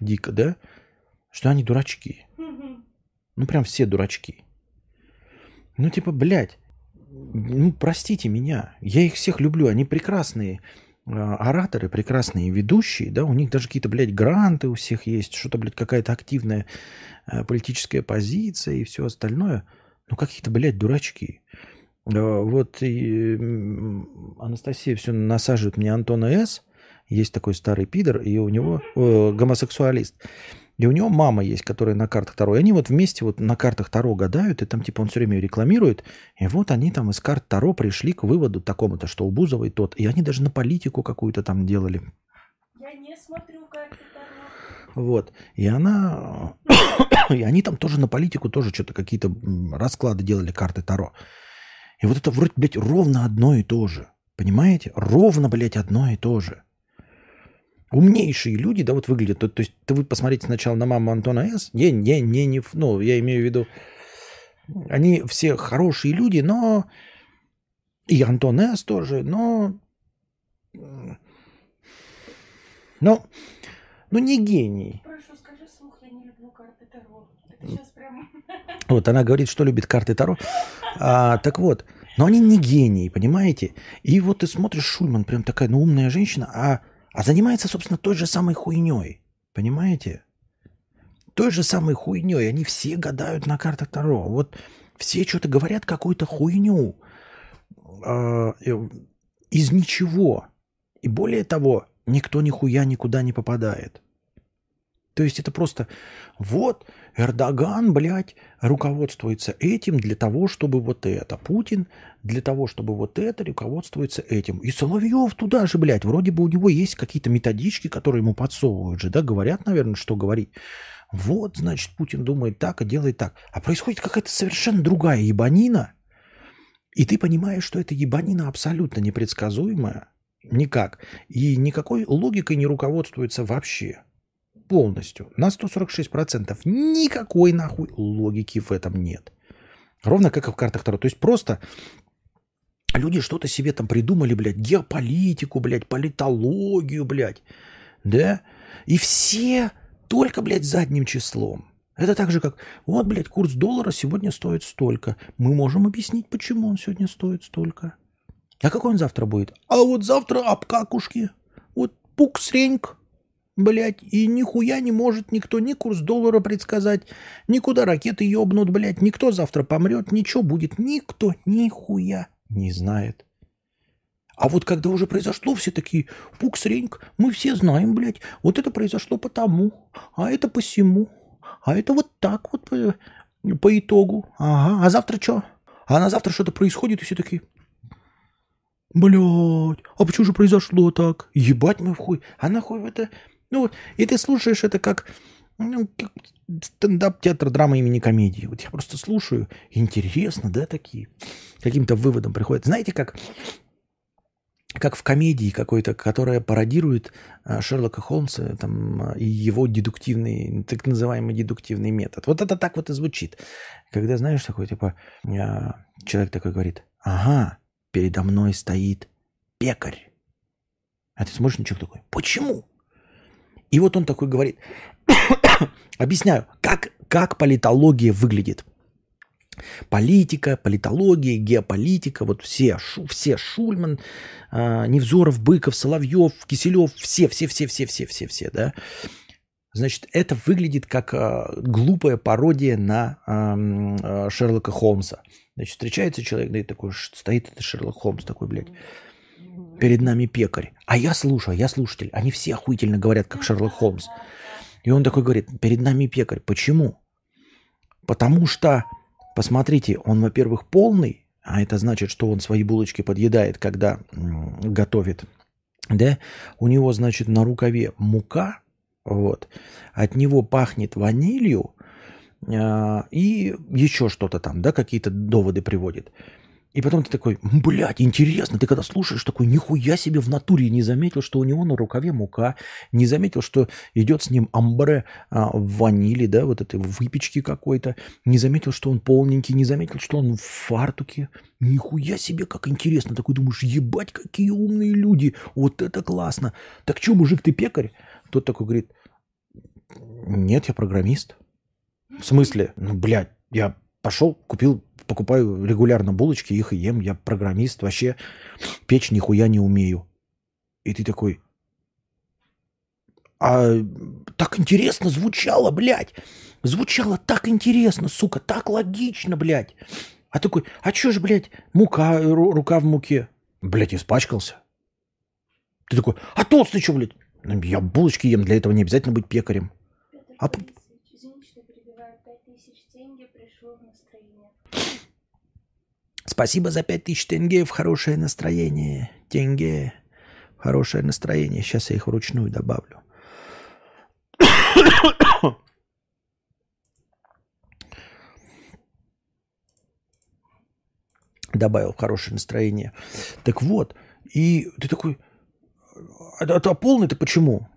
дико, да, что они дурачки. Ну, прям все дурачки. Ну, типа, блядь, ну, простите меня, я их всех люблю, они прекрасные ораторы, прекрасные ведущие, да, у них даже какие-то, блядь, гранты у всех есть, что-то, блядь, какая-то активная э, политическая позиция и все остальное. Ну, какие-то, блядь, дурачки. А, вот и Анастасия все насаживает мне Антона С. Есть такой старый пидор, и у него э, гомосексуалист. И у него мама есть, которая на картах Таро. И они вот вместе вот на картах Таро гадают, и там типа он все время рекламирует. И вот они там из карт Таро пришли к выводу такому-то, что у Бузовой тот. И они даже на политику какую-то там делали. Я не смотрю карты Таро. Вот. И она... [COUGHS] и они там тоже на политику тоже что-то какие-то расклады делали, карты Таро. И вот это вроде, блядь, ровно одно и то же. Понимаете? Ровно, блядь, одно и то же умнейшие люди, да, вот выглядят. То, то есть то вы посмотрите сначала на маму Антона С. Не, не, не, не, ну, я имею в виду, они все хорошие люди, но и Антон С. тоже, но, но, ну не гений. Прошу, скажи вслух, я не люблю карты Таро. Это сейчас прям... [LAUGHS] Вот она говорит, что любит карты Таро. А, так вот, но они не гении, понимаете? И вот ты смотришь, Шульман прям такая, ну, умная женщина, а а занимается, собственно, той же самой хуйней. Понимаете? Той же самой хуйней. Они все гадают на картах Таро. Вот все что-то говорят какую-то хуйню. Э, из ничего. И более того, никто нихуя никуда не попадает. То есть это просто вот Эрдоган, блядь, руководствуется этим для того, чтобы вот это. Путин для того, чтобы вот это руководствуется этим. И Соловьев туда же, блядь, вроде бы у него есть какие-то методички, которые ему подсовывают же, да, говорят, наверное, что говорить. Вот, значит, Путин думает так и делает так. А происходит какая-то совершенно другая ебанина, и ты понимаешь, что эта ебанина абсолютно непредсказуемая, никак, и никакой логикой не руководствуется вообще полностью, на 146%, никакой нахуй логики в этом нет. Ровно как и в картах Таро. То есть просто люди что-то себе там придумали, блядь, геополитику, блядь, политологию, блядь, да? И все только, блядь, задним числом. Это так же, как, вот, блядь, курс доллара сегодня стоит столько. Мы можем объяснить, почему он сегодня стоит столько. А какой он завтра будет? А вот завтра обкакушки. Вот пук-среньк блядь, и нихуя не может никто ни курс доллара предсказать, никуда ракеты ёбнут, блядь, никто завтра помрет, ничего будет, никто нихуя не знает. А вот когда уже произошло, все такие, пукс-реньк, мы все знаем, блядь, вот это произошло потому, а это посему, а это вот так вот по, по итогу. Ага, а завтра что? А на завтра что-то происходит, и все такие, Блядь, а почему же произошло так? Ебать мы в хуй. А нахуй это ну вот, и ты слушаешь это как, ну, стендап, театр, драма имени комедии. Вот я просто слушаю, интересно, да, такие. Каким-то выводом приходят. Знаете, как, как в комедии какой-то, которая пародирует а, Шерлока Холмса там, и его дедуктивный, так называемый дедуктивный метод. Вот это так вот и звучит. Когда, знаешь, такой, типа, а, человек такой говорит, ага, передо мной стоит пекарь. А ты смотришь человека такой, почему? И вот он такой говорит, [COUGHS] объясняю, как, как политология выглядит. Политика, политология, геополитика, вот все, шу, все Шульман, э, Невзоров, Быков, Соловьев, Киселев, все, все, все, все, все, все, все, да. Значит, это выглядит как э, глупая пародия на э, Шерлока Холмса. Значит, встречается человек, да и такой, стоит это Шерлок Холмс такой, блядь перед нами пекарь. А я слушаю, я слушатель. Они все охуительно говорят, как Шерлок Холмс. И он такой говорит, перед нами пекарь. Почему? Потому что, посмотрите, он, во-первых, полный, а это значит, что он свои булочки подъедает, когда готовит. Да? У него, значит, на рукаве мука, вот. От него пахнет ванилью, э, и еще что-то там, да, какие-то доводы приводит. И потом ты такой, блядь, интересно, ты когда слушаешь такой, нихуя себе в натуре не заметил, что у него на рукаве мука, не заметил, что идет с ним амбре а, ванили, да, вот этой выпечки какой-то, не заметил, что он полненький, не заметил, что он в фартуке. Нихуя себе, как интересно. Такой думаешь, ебать, какие умные люди, вот это классно. Так что, мужик, ты пекарь? Тот такой говорит, нет, я программист. В смысле? Ну, блядь, я пошел, купил покупаю регулярно булочки, их и ем. Я программист, вообще печь нихуя не умею. И ты такой, а так интересно звучало, блядь. Звучало так интересно, сука, так логично, блядь. А такой, а чё же, блядь, мука, рука в муке? Блядь, испачкался. Ты такой, а толстый чё, блядь? «Ну, я булочки ем, для этого не обязательно быть пекарем. А... Спасибо за 5000 тенге в хорошее настроение. Тенге в хорошее настроение. Сейчас я их вручную добавлю. Добавил в хорошее настроение. Так вот, и ты такой, а, а, а полный-то почему?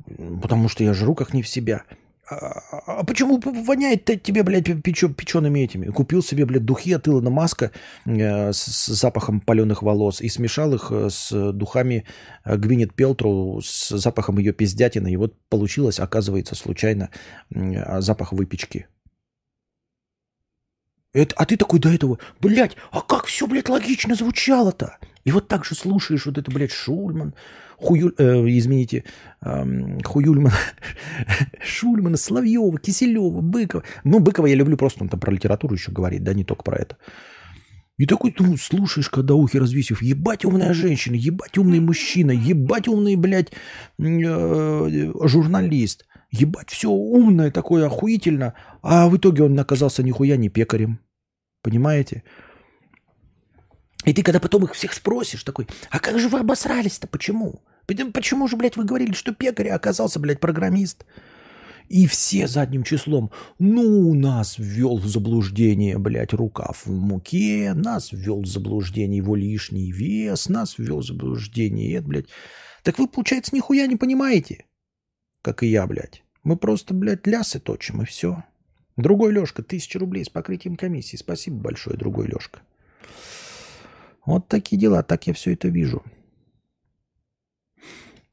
Потому что я жру как не в себя. А, а почему воняет тебе, блядь, печё, печеными этими? Купил себе, блядь, духи от Илона Маска э, с, с запахом паленых волос и смешал их э, с духами э, Гвинет Пелтру с запахом ее пиздятины. И вот получилось, оказывается, случайно э, запах выпечки. Это, а ты такой до этого, блядь, а как все, блядь, логично звучало-то? И вот так же слушаешь вот это, блядь, Шульман, Хуюль, э, извините, э, Хуюльман, [LAUGHS] Шульмана, Соловьева, Киселева, Быкова. Ну, Быкова я люблю, просто он там про литературу еще говорит, да не только про это. И такой, ну, слушаешь, когда ухи развесив, ебать умная женщина, ебать умный мужчина, ебать умный, блядь, э, журналист. Ебать, все умное такое, охуительно. А в итоге он оказался нихуя не пекарем. Понимаете? И ты когда потом их всех спросишь, такой, а как же вы обосрались-то, почему? Почему же, блядь, вы говорили, что пекарь а оказался, блядь, программист? И все задним числом. Ну, нас ввел в заблуждение, блядь, рукав в муке, нас ввел в заблуждение его лишний вес, нас ввел в заблуждение это, блядь. Так вы, получается, нихуя не понимаете, как и я, блядь. Мы просто, блядь, лясы точим, и все. Другой Лешка, тысяча рублей с покрытием комиссии. Спасибо большое, другой Лешка. Вот такие дела, так я все это вижу.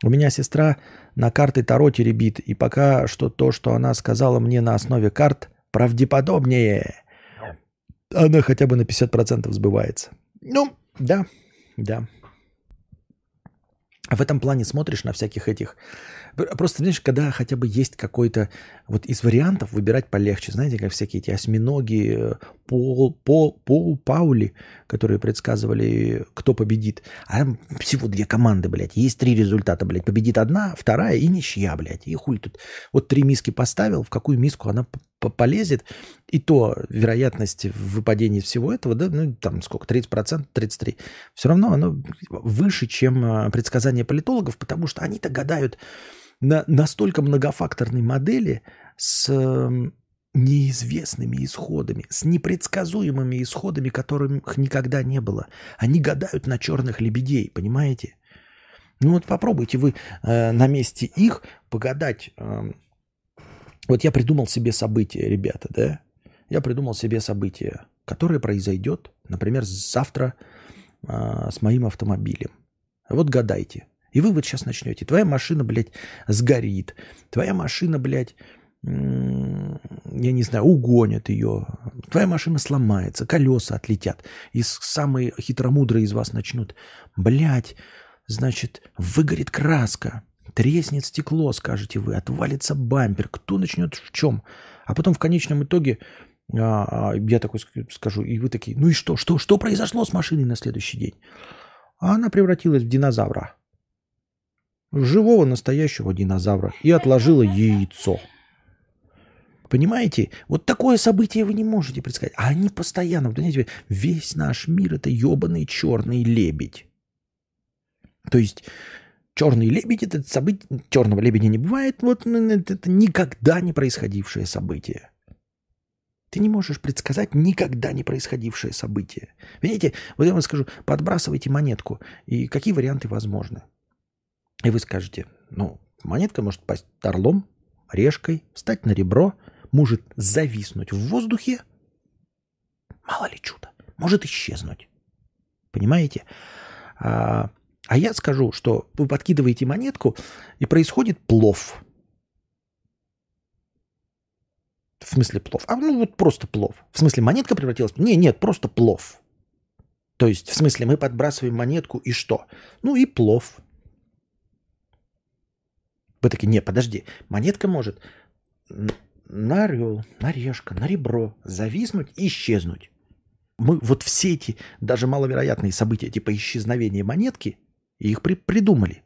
У меня сестра на карты Таро теребит, и пока что то, что она сказала мне на основе карт, правдеподобнее. Она хотя бы на 50% сбывается. Ну, да, да. В этом плане смотришь на всяких этих Просто, знаешь, когда хотя бы есть какой-то... Вот из вариантов выбирать полегче. Знаете, как всякие эти осьминоги, э, Пол, Пол, Пол Паули, которые предсказывали, кто победит. А там всего две команды, блядь. Есть три результата, блядь. Победит одна, вторая и ничья, блядь. И хуй тут. Вот три миски поставил, в какую миску она полезет. И то вероятность выпадения всего этого, да, ну там сколько, 30%, 33%. Все равно оно выше, чем э, предсказания политологов, потому что они-то гадают на настолько многофакторной модели с эм, неизвестными исходами, с непредсказуемыми исходами, которых никогда не было. Они гадают на черных лебедей, понимаете? Ну вот попробуйте вы э, на месте их погадать. Э, вот я придумал себе событие, ребята, да? Я придумал себе событие, которое произойдет, например, завтра э, с моим автомобилем. Вот гадайте. И вы вот сейчас начнете. Твоя машина, блядь, сгорит. Твоя машина, блядь, я не знаю, угонят ее. Твоя машина сломается, колеса отлетят. И самые хитромудрые из вас начнут. Блядь, значит, выгорит краска. Треснет стекло, скажете вы, отвалится бампер. Кто начнет в чем? А потом в конечном итоге а, а, я такой скажу, и вы такие, ну и что, что, что произошло с машиной на следующий день? А она превратилась в динозавра живого настоящего динозавра и отложила яйцо. Понимаете? Вот такое событие вы не можете предсказать. А они постоянно, понимаете, весь наш мир это ебаный черный лебедь. То есть черный лебедь это событие, черного лебедя не бывает, вот это никогда не происходившее событие. Ты не можешь предсказать никогда не происходившее событие. Видите, вот я вам скажу, подбрасывайте монетку, и какие варианты возможны. И вы скажете, ну, монетка может пасть орлом, решкой, встать на ребро, может зависнуть в воздухе. Мало ли чудо. Может исчезнуть. Понимаете? А, а я скажу, что вы подкидываете монетку, и происходит плов. В смысле плов? А ну вот просто плов. В смысле монетка превратилась? Не, нет, просто плов. То есть, в смысле, мы подбрасываем монетку и что? Ну и плов. Вы такие, не, подожди, монетка может на орел, на решка, на ребро зависнуть и исчезнуть. Мы вот все эти даже маловероятные события, типа исчезновения монетки, их при придумали.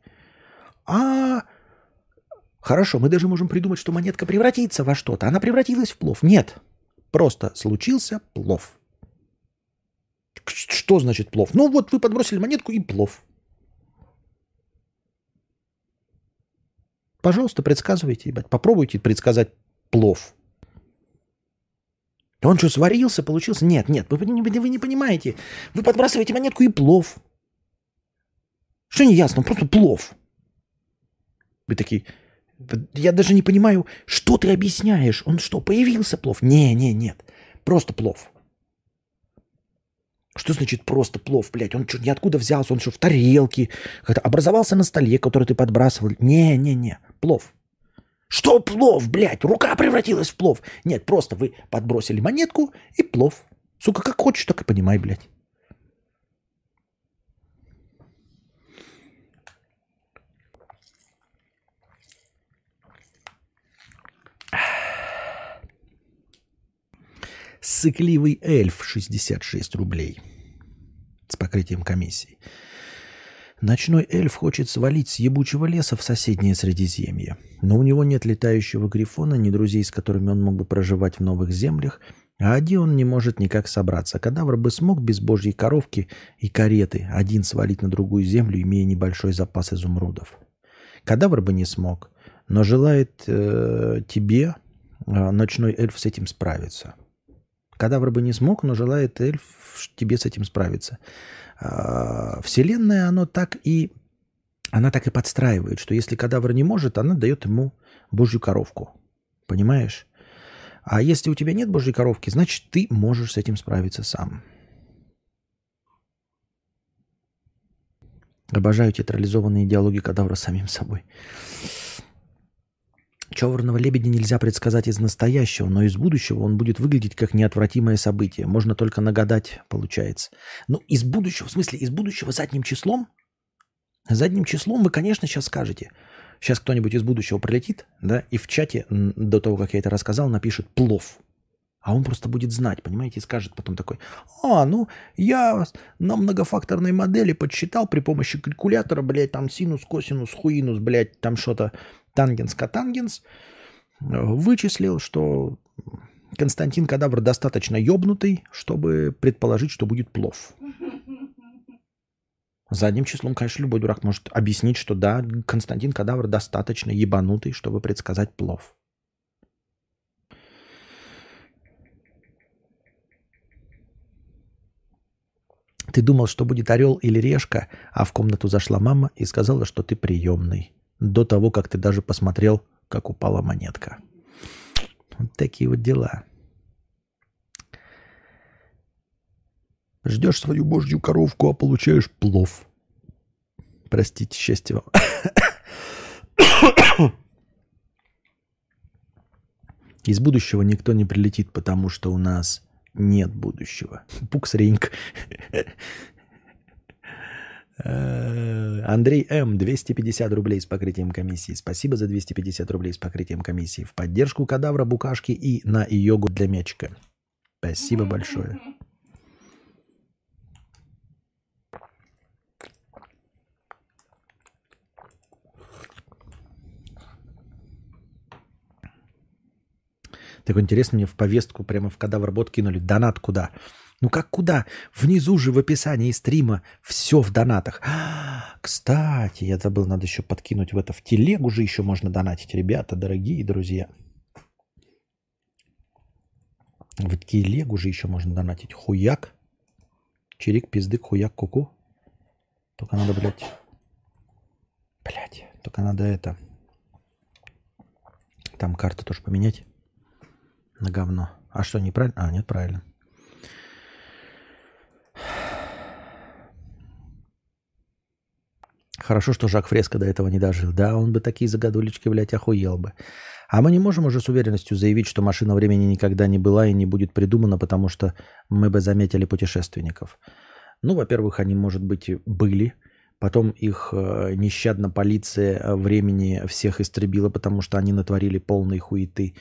А хорошо, мы даже можем придумать, что монетка превратится во что-то. Она превратилась в плов. Нет, просто случился плов. Что значит плов? Ну вот вы подбросили монетку и плов. Пожалуйста, предсказывайте, ебать. Попробуйте предсказать плов. Он что, сварился, получился? Нет, нет, вы, вы, вы не понимаете. Вы подбрасываете монетку и плов. Что не ясно, просто плов. Вы такие, я даже не понимаю, что ты объясняешь. Он что, появился плов? Не, не, нет, просто плов. Что значит просто плов, блядь? Он что, ниоткуда взялся? Он что, в тарелке? Как-то образовался на столе, который ты подбрасывал? Не-не-не, плов. Что плов, блядь? Рука превратилась в плов. Нет, просто вы подбросили монетку и плов. Сука, как хочешь, так и понимай, блядь. Сыкливый эльф 66 рублей с покрытием комиссии. Ночной эльф хочет свалить с ебучего леса в соседнее Средиземье. Но у него нет летающего грифона, ни друзей, с которыми он мог бы проживать в новых землях, а один он не может никак собраться. Кадавр бы смог без божьей коровки и кареты один свалить на другую землю, имея небольшой запас изумрудов. Кадавр бы не смог, но желает э, тебе, э, ночной эльф, с этим справиться. Кадавр бы не смог, но желает эльф тебе с этим справиться. Э, вселенная, оно так и она так и подстраивает, что если кадавр не может, она дает ему божью коровку. Понимаешь? А если у тебя нет божьей коровки, значит, ты можешь с этим справиться сам. Обожаю театрализованные диалоги кадавра с самим собой. Черного лебедя нельзя предсказать из настоящего, но из будущего он будет выглядеть как неотвратимое событие. Можно только нагадать, получается. Ну, из будущего, в смысле, из будущего задним числом? Задним числом вы, конечно, сейчас скажете. Сейчас кто-нибудь из будущего пролетит, да, и в чате до того, как я это рассказал, напишет «плов». А он просто будет знать, понимаете, и скажет потом такой, а, ну, я на многофакторной модели подсчитал при помощи калькулятора, блядь, там синус, косинус, хуинус, блядь, там что-то тангенс, котангенс, вычислил, что Константин Кадавр достаточно ёбнутый, чтобы предположить, что будет плов. Задним числом, конечно, любой дурак может объяснить, что да, Константин Кадавр достаточно ебанутый, чтобы предсказать плов. Ты думал, что будет орел или решка, а в комнату зашла мама и сказала, что ты приемный. До того, как ты даже посмотрел, как упала монетка. Вот такие вот дела. Ждешь свою божью коровку, а получаешь плов. Простите, счастья вам. Из будущего никто не прилетит, потому что у нас нет будущего. Пуксринг. Э, Андрей М. 250 рублей с покрытием комиссии. Спасибо за 250 рублей с покрытием комиссии. В поддержку кадавра, букашки и на йогу для мячика. Спасибо большое. Так интересно, мне в повестку прямо в кадавр бот кинули. Донат куда? Ну как куда? Внизу же в описании стрима все в донатах. Кстати, я забыл, надо еще подкинуть в это. В телегу же еще можно донатить, ребята, дорогие друзья. В телегу же еще можно донатить. Хуяк. Чирик, пиздык, хуяк, куку. Только надо, блядь... Блядь, только надо это... Там карту тоже поменять на говно. А что, неправильно? А, нет, правильно. Хорошо, что Жак Фреско до этого не дожил. Да, он бы такие загадулечки, блядь, охуел бы. А мы не можем уже с уверенностью заявить, что машина времени никогда не была и не будет придумана, потому что мы бы заметили путешественников. Ну, во-первых, они, может быть, были. Потом их э, нещадно полиция времени всех истребила, потому что они натворили полной хуеты.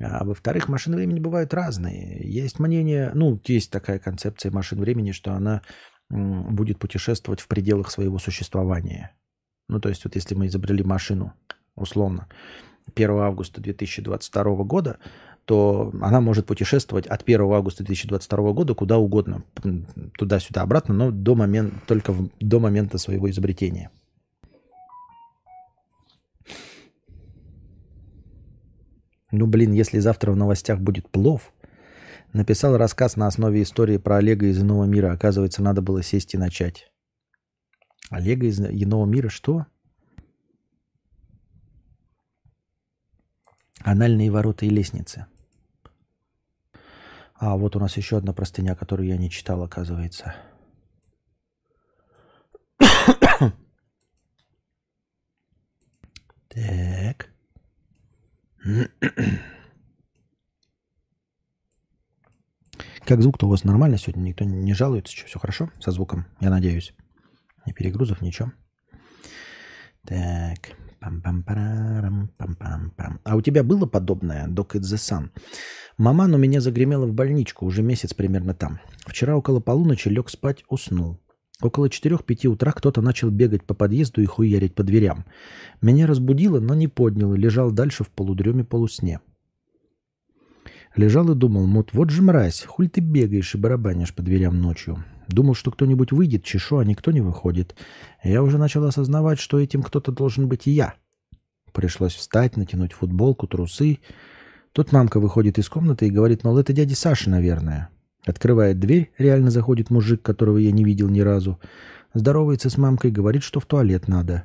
А во-вторых, машины времени бывают разные. Есть мнение, ну, есть такая концепция машин времени, что она будет путешествовать в пределах своего существования. Ну, то есть, вот если мы изобрели машину, условно, 1 августа 2022 года, то она может путешествовать от 1 августа 2022 года куда угодно, туда-сюда, обратно, но до момента, только в, до момента своего изобретения. Ну, блин, если завтра в новостях будет плов. Написал рассказ на основе истории про Олега из иного мира. Оказывается, надо было сесть и начать. Олега из иного мира что? Анальные ворота и лестницы. А, вот у нас еще одна простыня, которую я не читал, оказывается. [COUGHS] так. Как звук-то у вас нормально сегодня? Никто не жалуется? Что, все хорошо со звуком? Я надеюсь. Ни перегрузов, ничего. Так. Пам-пам-парам, пам-пам-пам. А у тебя было подобное, Док It's the Sun? Маман у меня загремела в больничку, уже месяц примерно там. Вчера около полуночи лег спать, уснул. Около 4-5 утра кто-то начал бегать по подъезду и хуярить по дверям. Меня разбудило, но не подняло, лежал дальше в полудреме полусне. Лежал и думал, вот, вот же мразь, хуль ты бегаешь и барабанишь по дверям ночью. Думал, что кто-нибудь выйдет, чешу, а никто не выходит. Я уже начал осознавать, что этим кто-то должен быть и я. Пришлось встать, натянуть футболку, трусы. Тут мамка выходит из комнаты и говорит, мол, это дядя Саша, наверное. Открывает дверь, реально заходит мужик, которого я не видел ни разу. Здоровается с мамкой, говорит, что в туалет надо.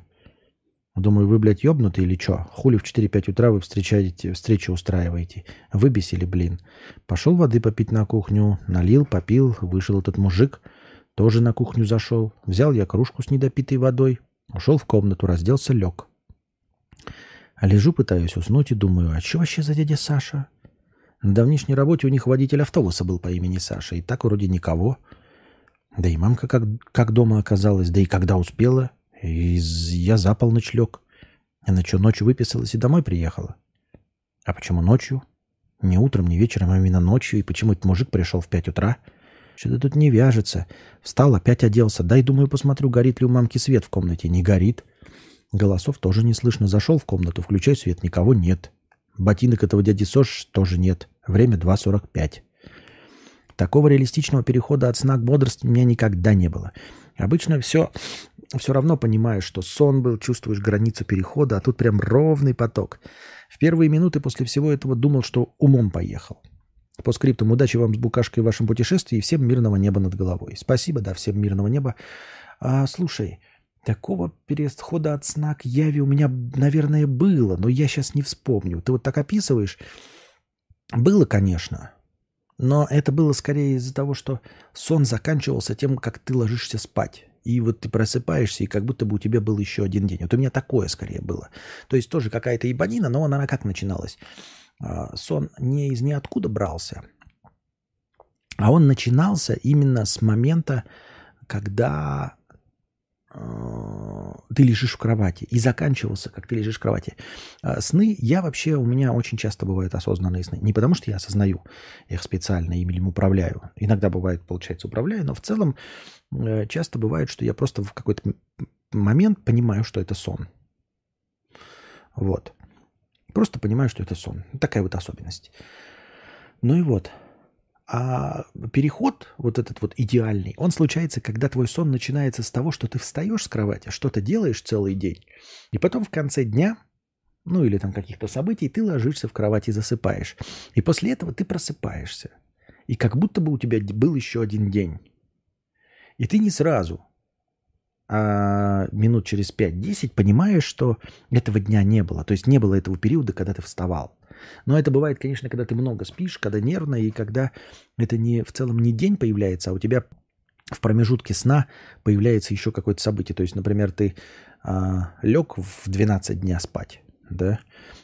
Думаю, вы, блядь, ёбнуты или чё? Хули в 4-5 утра вы встречаете, встречу устраиваете? Выбесили, блин. Пошел воды попить на кухню, налил, попил, вышел этот мужик, тоже на кухню зашел. Взял я кружку с недопитой водой, ушел в комнату, разделся, лег. Лежу, пытаюсь уснуть и думаю, а что вообще за дядя Саша? На давнишней работе у них водитель автобуса был по имени Саша, и так вроде никого. Да и мамка как, как дома оказалась, да и когда успела. И я за полночь лег. Она что, ночью выписалась и домой приехала? А почему ночью? Не утром, не вечером, а именно ночью. И почему этот мужик пришел в пять утра? Что-то тут не вяжется. Встал, опять оделся. Дай, думаю, посмотрю, горит ли у мамки свет в комнате. Не горит. Голосов тоже не слышно. Зашел в комнату, включаю свет, никого нет. Ботинок этого дяди Сош тоже нет. Время 2.45. Такого реалистичного перехода от сна к бодрости у меня никогда не было. Обычно все, все равно понимаешь, что сон был, чувствуешь границу перехода, а тут прям ровный поток. В первые минуты после всего этого думал, что умом поехал. По скриптам удачи вам с букашкой в вашем путешествии и всем мирного неба над головой. Спасибо, да, всем мирного неба. А, слушай, такого перехода от сна к яви у меня, наверное, было, но я сейчас не вспомню. Ты вот так описываешь, было, конечно, но это было скорее из-за того, что сон заканчивался тем, как ты ложишься спать. И вот ты просыпаешься, и как будто бы у тебя был еще один день. Вот у меня такое скорее было. То есть тоже какая-то ебанина, но она как начиналась? А, сон не из ниоткуда брался, а он начинался именно с момента, когда ты лежишь в кровати. И заканчивался, как ты лежишь в кровати. А сны, я вообще, у меня очень часто бывают осознанные сны. Не потому, что я осознаю их специально или им управляю. Иногда бывает, получается, управляю, но в целом э, часто бывает, что я просто в какой-то момент понимаю, что это сон. Вот. Просто понимаю, что это сон. Такая вот особенность. Ну и вот. А переход, вот этот вот идеальный, он случается, когда твой сон начинается с того, что ты встаешь с кровати, что-то делаешь целый день, и потом в конце дня, ну или там каких-то событий, ты ложишься в кровати и засыпаешь. И после этого ты просыпаешься. И как будто бы у тебя был еще один день. И ты не сразу, а минут через 5-10 понимаешь, что этого дня не было. То есть не было этого периода, когда ты вставал. Но это бывает, конечно, когда ты много спишь, когда нервно, и когда это не в целом не день появляется, а у тебя в промежутке сна появляется еще какое-то событие. То есть, например, ты а, лег в 12 дня спать, да,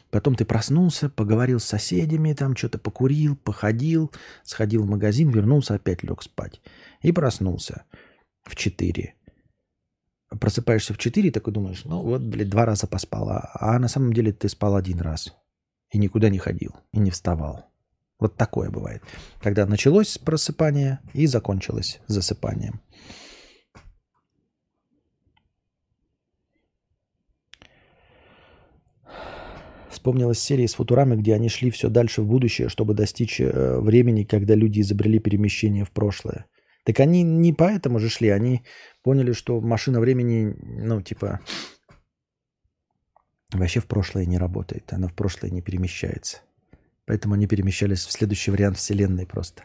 потом ты проснулся, поговорил с соседями, там что-то покурил, походил, сходил в магазин, вернулся, опять лег спать. И проснулся в 4. Просыпаешься в 4 такой думаешь, ну вот, блядь, два раза поспал, а, на самом деле ты спал один раз и никуда не ходил, и не вставал. Вот такое бывает. Когда началось просыпание и закончилось засыпанием. Вспомнилась серия из Футурамы, где они шли все дальше в будущее, чтобы достичь э, времени, когда люди изобрели перемещение в прошлое. Так они не поэтому же шли, они поняли, что машина времени, ну, типа, вообще в прошлое не работает. Она в прошлое не перемещается. Поэтому они перемещались в следующий вариант Вселенной просто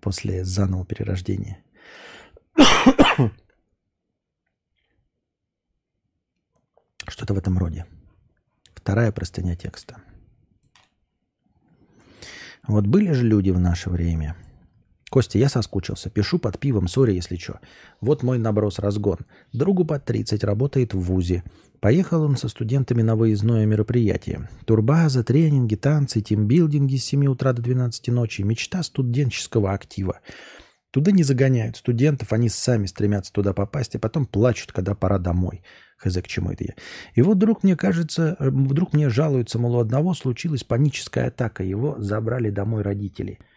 после заново перерождения. [COUGHS] Что-то в этом роде. Вторая простыня текста. Вот были же люди в наше время – Костя, я соскучился. Пишу под пивом, сори, если что. Вот мой наброс-разгон. Другу под 30, работает в ВУЗе. Поехал он со студентами на выездное мероприятие. Турбаза, тренинги, танцы, тимбилдинги с 7 утра до 12 ночи. Мечта студенческого актива. Туда не загоняют студентов, они сами стремятся туда попасть, а потом плачут, когда пора домой. Хз, к чему это я. И вот вдруг мне кажется, э, вдруг мне жалуются, мол, у одного случилась паническая атака, его забрали домой родители –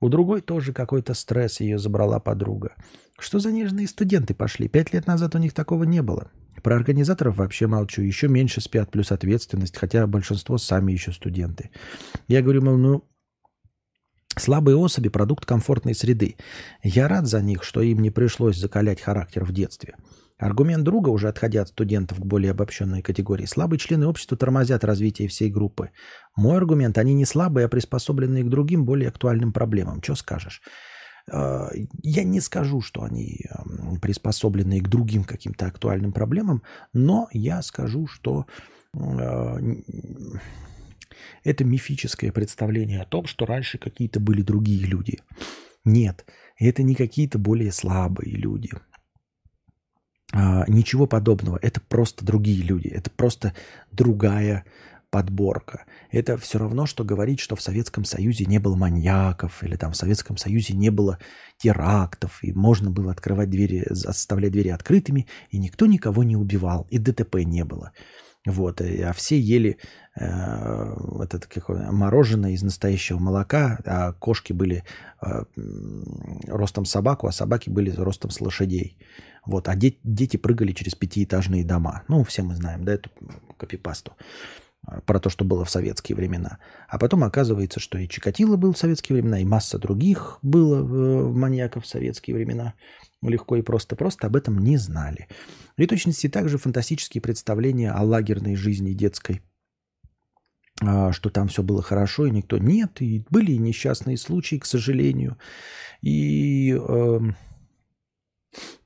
У другой тоже какой-то стресс, ее забрала подруга. Что за нежные студенты пошли? Пять лет назад у них такого не было. Про организаторов вообще молчу. Еще меньше спят, плюс ответственность, хотя большинство сами еще студенты. Я говорю, мол, ну, Слабые особи – продукт комфортной среды. Я рад за них, что им не пришлось закалять характер в детстве. Аргумент друга, уже отходя от студентов к более обобщенной категории, слабые члены общества тормозят развитие всей группы. Мой аргумент – они не слабые, а приспособленные к другим более актуальным проблемам. Что скажешь? А, я не скажу, что они приспособленные к другим каким-то актуальным проблемам, но я скажу, что а, это мифическое представление о том, что раньше какие-то были другие люди. Нет, это не какие-то более слабые люди. А, ничего подобного. Это просто другие люди. Это просто другая подборка. Это все равно, что говорить, что в Советском Союзе не было маньяков, или там в Советском Союзе не было терактов, и можно было открывать двери, оставлять двери открытыми, и никто никого не убивал, и ДТП не было. Вот, а все ели э, этот, какое, мороженое из настоящего молока, а кошки были э, ростом собаку, а собаки были ростом с лошадей. Вот, а де- дети прыгали через пятиэтажные дома. Ну, все мы знаем, да, эту копипасту э, про то, что было в советские времена. А потом оказывается, что и Чикатило был в советские времена, и масса других было в маньяков в советские времена легко и просто, просто об этом не знали. И точности также фантастические представления о лагерной жизни детской, а, что там все было хорошо, и никто нет, и были несчастные случаи, к сожалению. И э,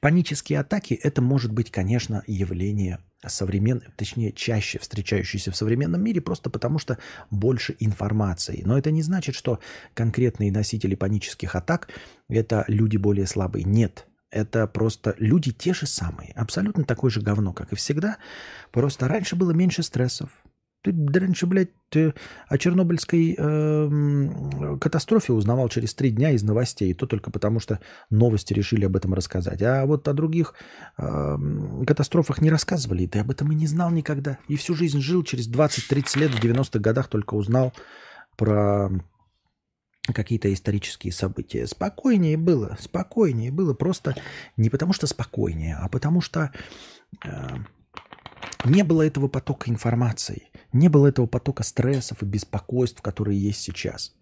панические атаки – это может быть, конечно, явление современное, точнее, чаще встречающееся в современном мире, просто потому что больше информации. Но это не значит, что конкретные носители панических атак – это люди более слабые. Нет, это просто люди те же самые, абсолютно такое же говно, как и всегда. Просто раньше было меньше стрессов. Ты раньше, блядь, о Чернобыльской э, катастрофе узнавал через три дня из новостей, и то только потому, что новости решили об этом рассказать. А вот о других э, катастрофах не рассказывали, и ты об этом и не знал никогда. И всю жизнь жил, через 20-30 лет, в 90-х годах только узнал про какие-то исторические события. Спокойнее было, спокойнее было. Просто не потому что спокойнее, а потому что э, не было этого потока информации, не было этого потока стрессов и беспокойств, которые есть сейчас.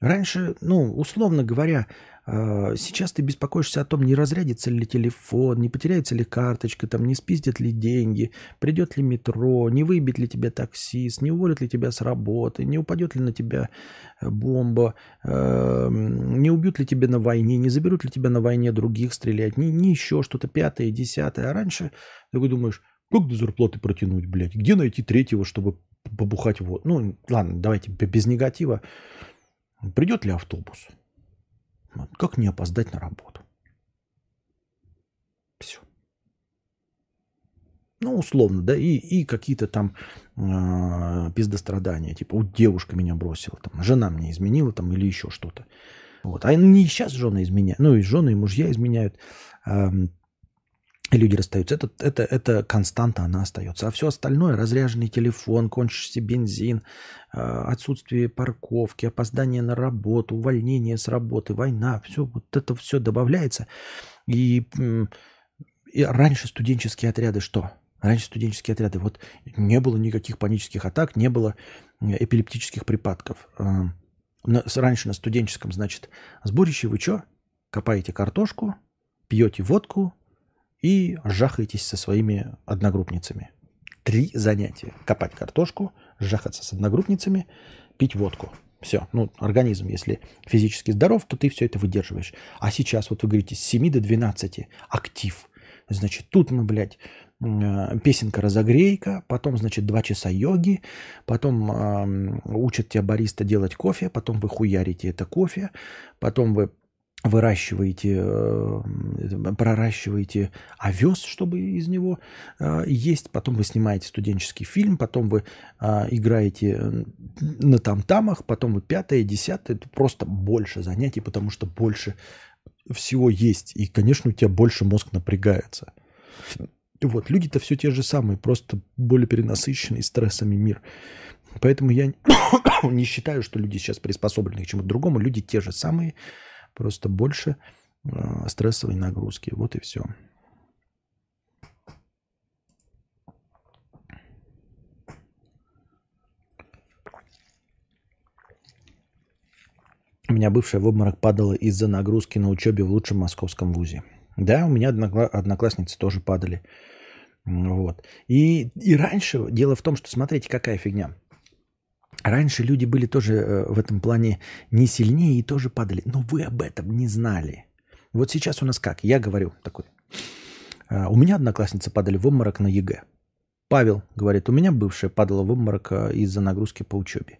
Раньше, ну, условно говоря, а, сейчас ты беспокоишься о том, не разрядится ли телефон, не потеряется ли карточка, там, не спиздят ли деньги, придет ли метро, не выбит ли тебя таксист, не уволят ли тебя с работы, не упадет ли на тебя э, бомба, эм, не убьют ли тебя на войне, не заберут ли тебя на войне других стрелять, не, не еще что-то пятое, десятое. А раньше ты думаешь, как до зарплаты протянуть, блядь? Где найти третьего, чтобы побухать вот? Ну, ладно, давайте без негатива. Придет ли автобус? Как не опоздать на работу? Все. Ну, условно, да, и, и какие-то там э, пиздострадания, типа, вот девушка меня бросила, там, жена мне изменила, там, или еще что-то. Вот. А не сейчас жены изменяют, ну, и жены, и мужья изменяют. Э, люди расстаются. Это, это, это константа, она остается. А все остальное, разряженный телефон, кончишься бензин, а, отсутствие парковки, опоздание на работу, увольнение с работы, война, все вот это все добавляется. И, и раньше студенческие отряды что? Раньше студенческие отряды, вот не было никаких панических атак, не было эпилептических припадков. А, раньше на студенческом, значит, сборище вы что? Копаете картошку, пьете водку, и жахаетесь со своими одногруппницами. Три занятия. Копать картошку, жахаться с одногруппницами, пить водку. Все. Ну, организм, если физически здоров, то ты все это выдерживаешь. А сейчас, вот вы говорите, с 7 до 12 актив. Значит, тут мы, блядь, э, песенка разогрейка, потом, значит, два часа йоги, потом э, учат тебя бариста делать кофе, потом вы хуярите это кофе, потом вы выращиваете, э, проращиваете овес, чтобы из него э, есть, потом вы снимаете студенческий фильм, потом вы э, играете на там-тамах, потом вы пятое, десятое, это просто больше занятий, потому что больше всего есть, и, конечно, у тебя больше мозг напрягается. Вот, люди-то все те же самые, просто более перенасыщенный стрессами мир. Поэтому я [COUGHS] не считаю, что люди сейчас приспособлены к чему-то другому. Люди те же самые, просто больше э, стрессовой нагрузки. Вот и все. У меня бывшая в обморок падала из-за нагрузки на учебе в лучшем московском вузе. Да, у меня однокла- одноклассницы тоже падали. Вот. И, и раньше, дело в том, что смотрите, какая фигня. Раньше люди были тоже э, в этом плане не сильнее и тоже падали. Но вы об этом не знали. Вот сейчас у нас как? Я говорю такой. «А, У меня одноклассницы падали в обморок на ЕГЭ. Павел говорит, у меня бывшая падала в обморок э, из-за нагрузки по учебе.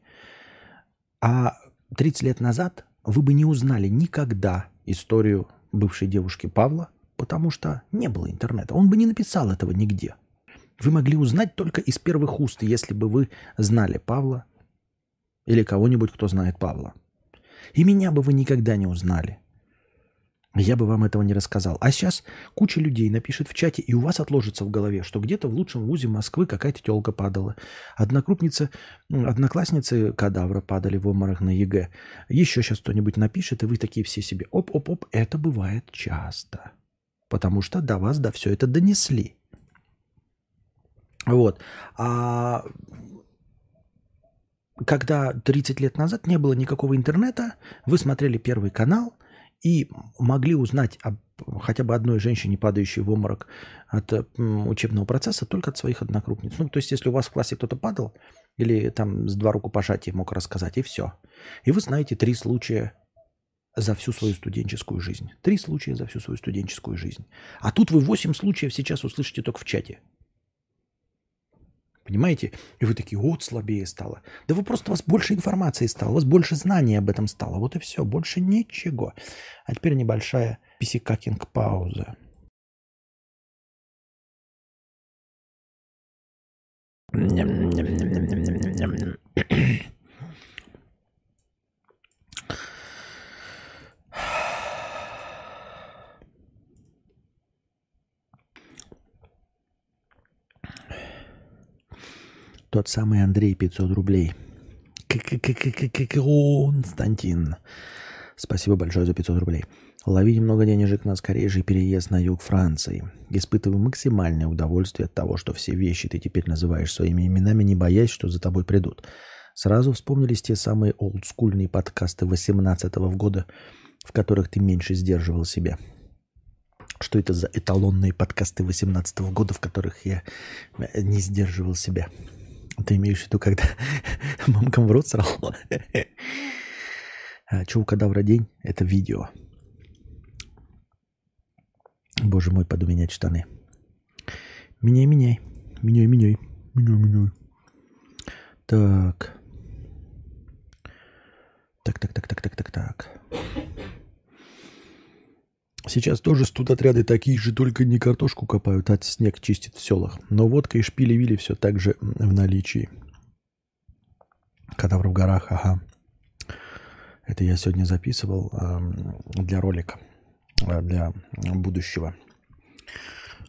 А 30 лет назад вы бы не узнали никогда историю бывшей девушки Павла, потому что не было интернета. Он бы не написал этого нигде. Вы могли узнать только из первых уст, если бы вы знали Павла или кого-нибудь, кто знает Павла. И меня бы вы никогда не узнали. Я бы вам этого не рассказал. А сейчас куча людей напишет в чате, и у вас отложится в голове, что где-то в лучшем вузе Москвы какая-то телка падала. Одногруппница, одноклассницы кадавра падали в обморок на ЕГЭ. Еще сейчас кто-нибудь напишет, и вы такие все себе оп-оп-оп. Это бывает часто. Потому что до вас до все это донесли. Вот. А когда 30 лет назад не было никакого интернета, вы смотрели Первый канал и могли узнать об хотя бы одной женщине, падающей в обморок от учебного процесса, только от своих однокрупниц. Ну, то есть, если у вас в классе кто-то падал, или там с два рукопожатия мог рассказать, и все. И вы знаете три случая за всю свою студенческую жизнь. Три случая за всю свою студенческую жизнь. А тут вы восемь случаев сейчас услышите только в чате. Понимаете? И вы такие, вот слабее стало. Да вы просто, у вас больше информации стало, у вас больше знаний об этом стало. Вот и все, больше ничего. А теперь небольшая писикакинг пауза. Тот самый Андрей 500 рублей. Константин. Спасибо большое за 500 рублей. Ловить много денежек на скорейший переезд на юг Франции. Испытываю максимальное удовольствие от того, что все вещи ты теперь называешь своими именами, не боясь, что за тобой придут. Сразу вспомнились те самые олдскульные подкасты 18-го года, в которых ты меньше сдерживал себя. Что это за эталонные подкасты 18-го года, в которых я не сдерживал себя? Ты имеешь в виду, когда [LAUGHS] мамкам в рот срал? [LAUGHS] А, Че у кадавра день? Это видео. Боже мой, поду менять штаны. Меняй, меняй. Меняй, меняй. Меняй, меняй. Так. Так, так, так, так, так, так, так. Сейчас тоже студотряды такие же, только не картошку копают, а снег чистят в селах. Но водка и шпили-вили все так же в наличии. Кадавр в горах, ага. Это я сегодня записывал для ролика, э, для будущего.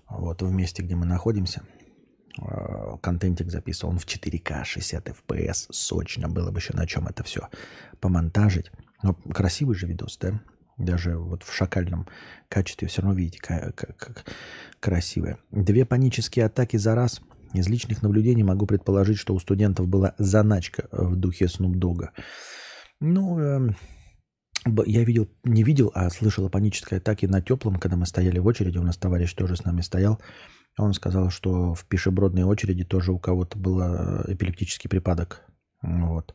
Вот в месте, где мы находимся. Э, контентик записывал. Он в 4К, 60 FPS. Сочно было бы еще на чем это все помонтажить. Но красивый же видос, да? Даже вот в шакальном качестве все равно видите, как, как красивое. Две панические атаки за раз. Из личных наблюдений могу предположить, что у студентов была заначка в духе Снупдога. Ну, эм, я видел, не видел, а слышал о панической атаке на теплом, когда мы стояли в очереди. У нас товарищ тоже с нами стоял. Он сказал, что в пешебродной очереди тоже у кого-то был э, эпилептический припадок. Вот.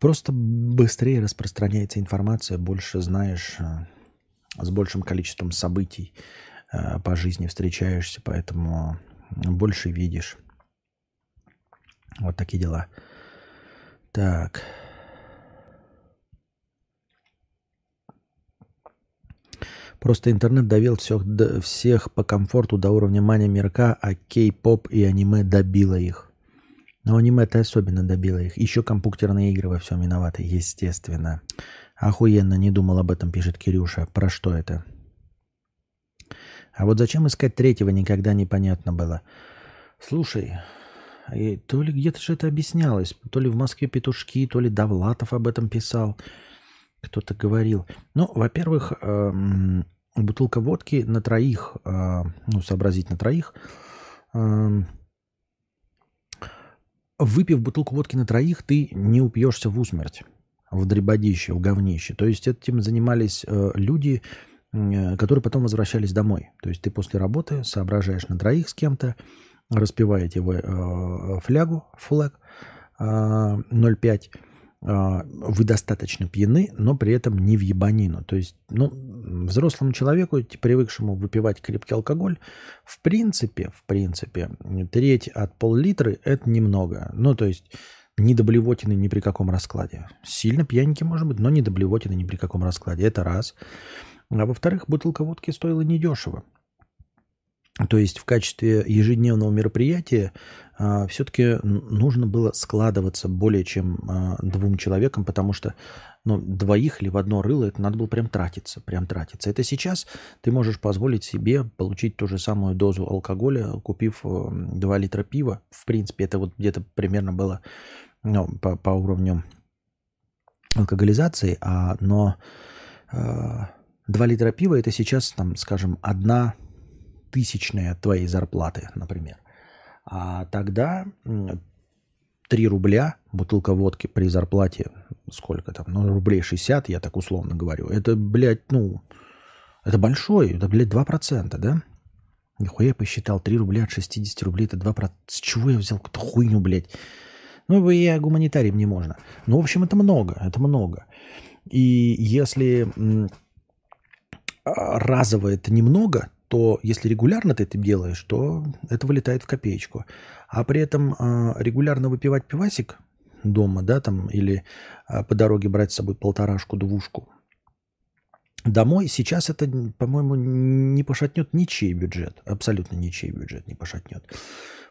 Просто быстрее распространяется информация, больше знаешь, э, с большим количеством событий э, по жизни встречаешься, поэтому больше видишь. Вот такие дела. Так. Просто интернет довел всех, всех по комфорту до уровня мания мирка, а кей-поп и аниме добило их. Но аниме-то особенно добило их. Еще компьютерные игры во всем виноваты, естественно. Охуенно, не думал об этом, пишет Кирюша. Про что это? А вот зачем искать третьего, никогда непонятно было. Слушай, И то ли где-то же это объяснялось, то ли в Москве петушки, то ли Давлатов об этом писал, кто-то говорил. Ну, во-первых, эм, бутылка водки на троих, э, ну, сообразить на троих, эм, выпив бутылку водки на троих, ты не упьешься в усмерть, в дребодище, в говнище. То есть этим занимались э, люди, э, которые потом возвращались домой. То есть ты после работы соображаешь на троих с кем-то, распиваете вы э, флягу, флаг э, 0,5, э, вы достаточно пьяны, но при этом не в ебанину. То есть, ну, взрослому человеку, привыкшему выпивать крепкий алкоголь, в принципе, в принципе, треть от пол-литра – это немного. Ну, то есть, не до блевотины ни при каком раскладе. Сильно пьяненький может быть, но не до блевотины ни при каком раскладе. Это раз. А во-вторых, бутылка водки стоила недешево. То есть в качестве ежедневного мероприятия а, все-таки нужно было складываться более чем а, двум человекам, потому что ну, двоих или в одно рыло это надо было прям тратиться, прям тратиться. Это сейчас ты можешь позволить себе получить ту же самую дозу алкоголя, купив 2 э, литра пива. В принципе, это вот где-то примерно было ну, по, по уровню алкоголизации, а, но э, 2 литра пива это сейчас, там, скажем, одна тысячная твоей зарплаты, например. А тогда 3 рубля бутылка водки при зарплате, сколько там, ну, рублей 60, я так условно говорю. Это, блядь, ну, это большой, это, блядь, 2%, да? Нихуя я посчитал, 3 рубля от 60 рублей, это 2%. С чего я взял какую-то хуйню, блядь? Ну, я гуманитарием не можно. Ну, в общем, это много, это много. И если разово это немного, то если регулярно ты это делаешь, то это вылетает в копеечку. А при этом э, регулярно выпивать пивасик дома, да, там, или э, по дороге брать с собой полторашку, двушку, домой сейчас это, по-моему, не пошатнет ничей бюджет. Абсолютно ничей бюджет не пошатнет.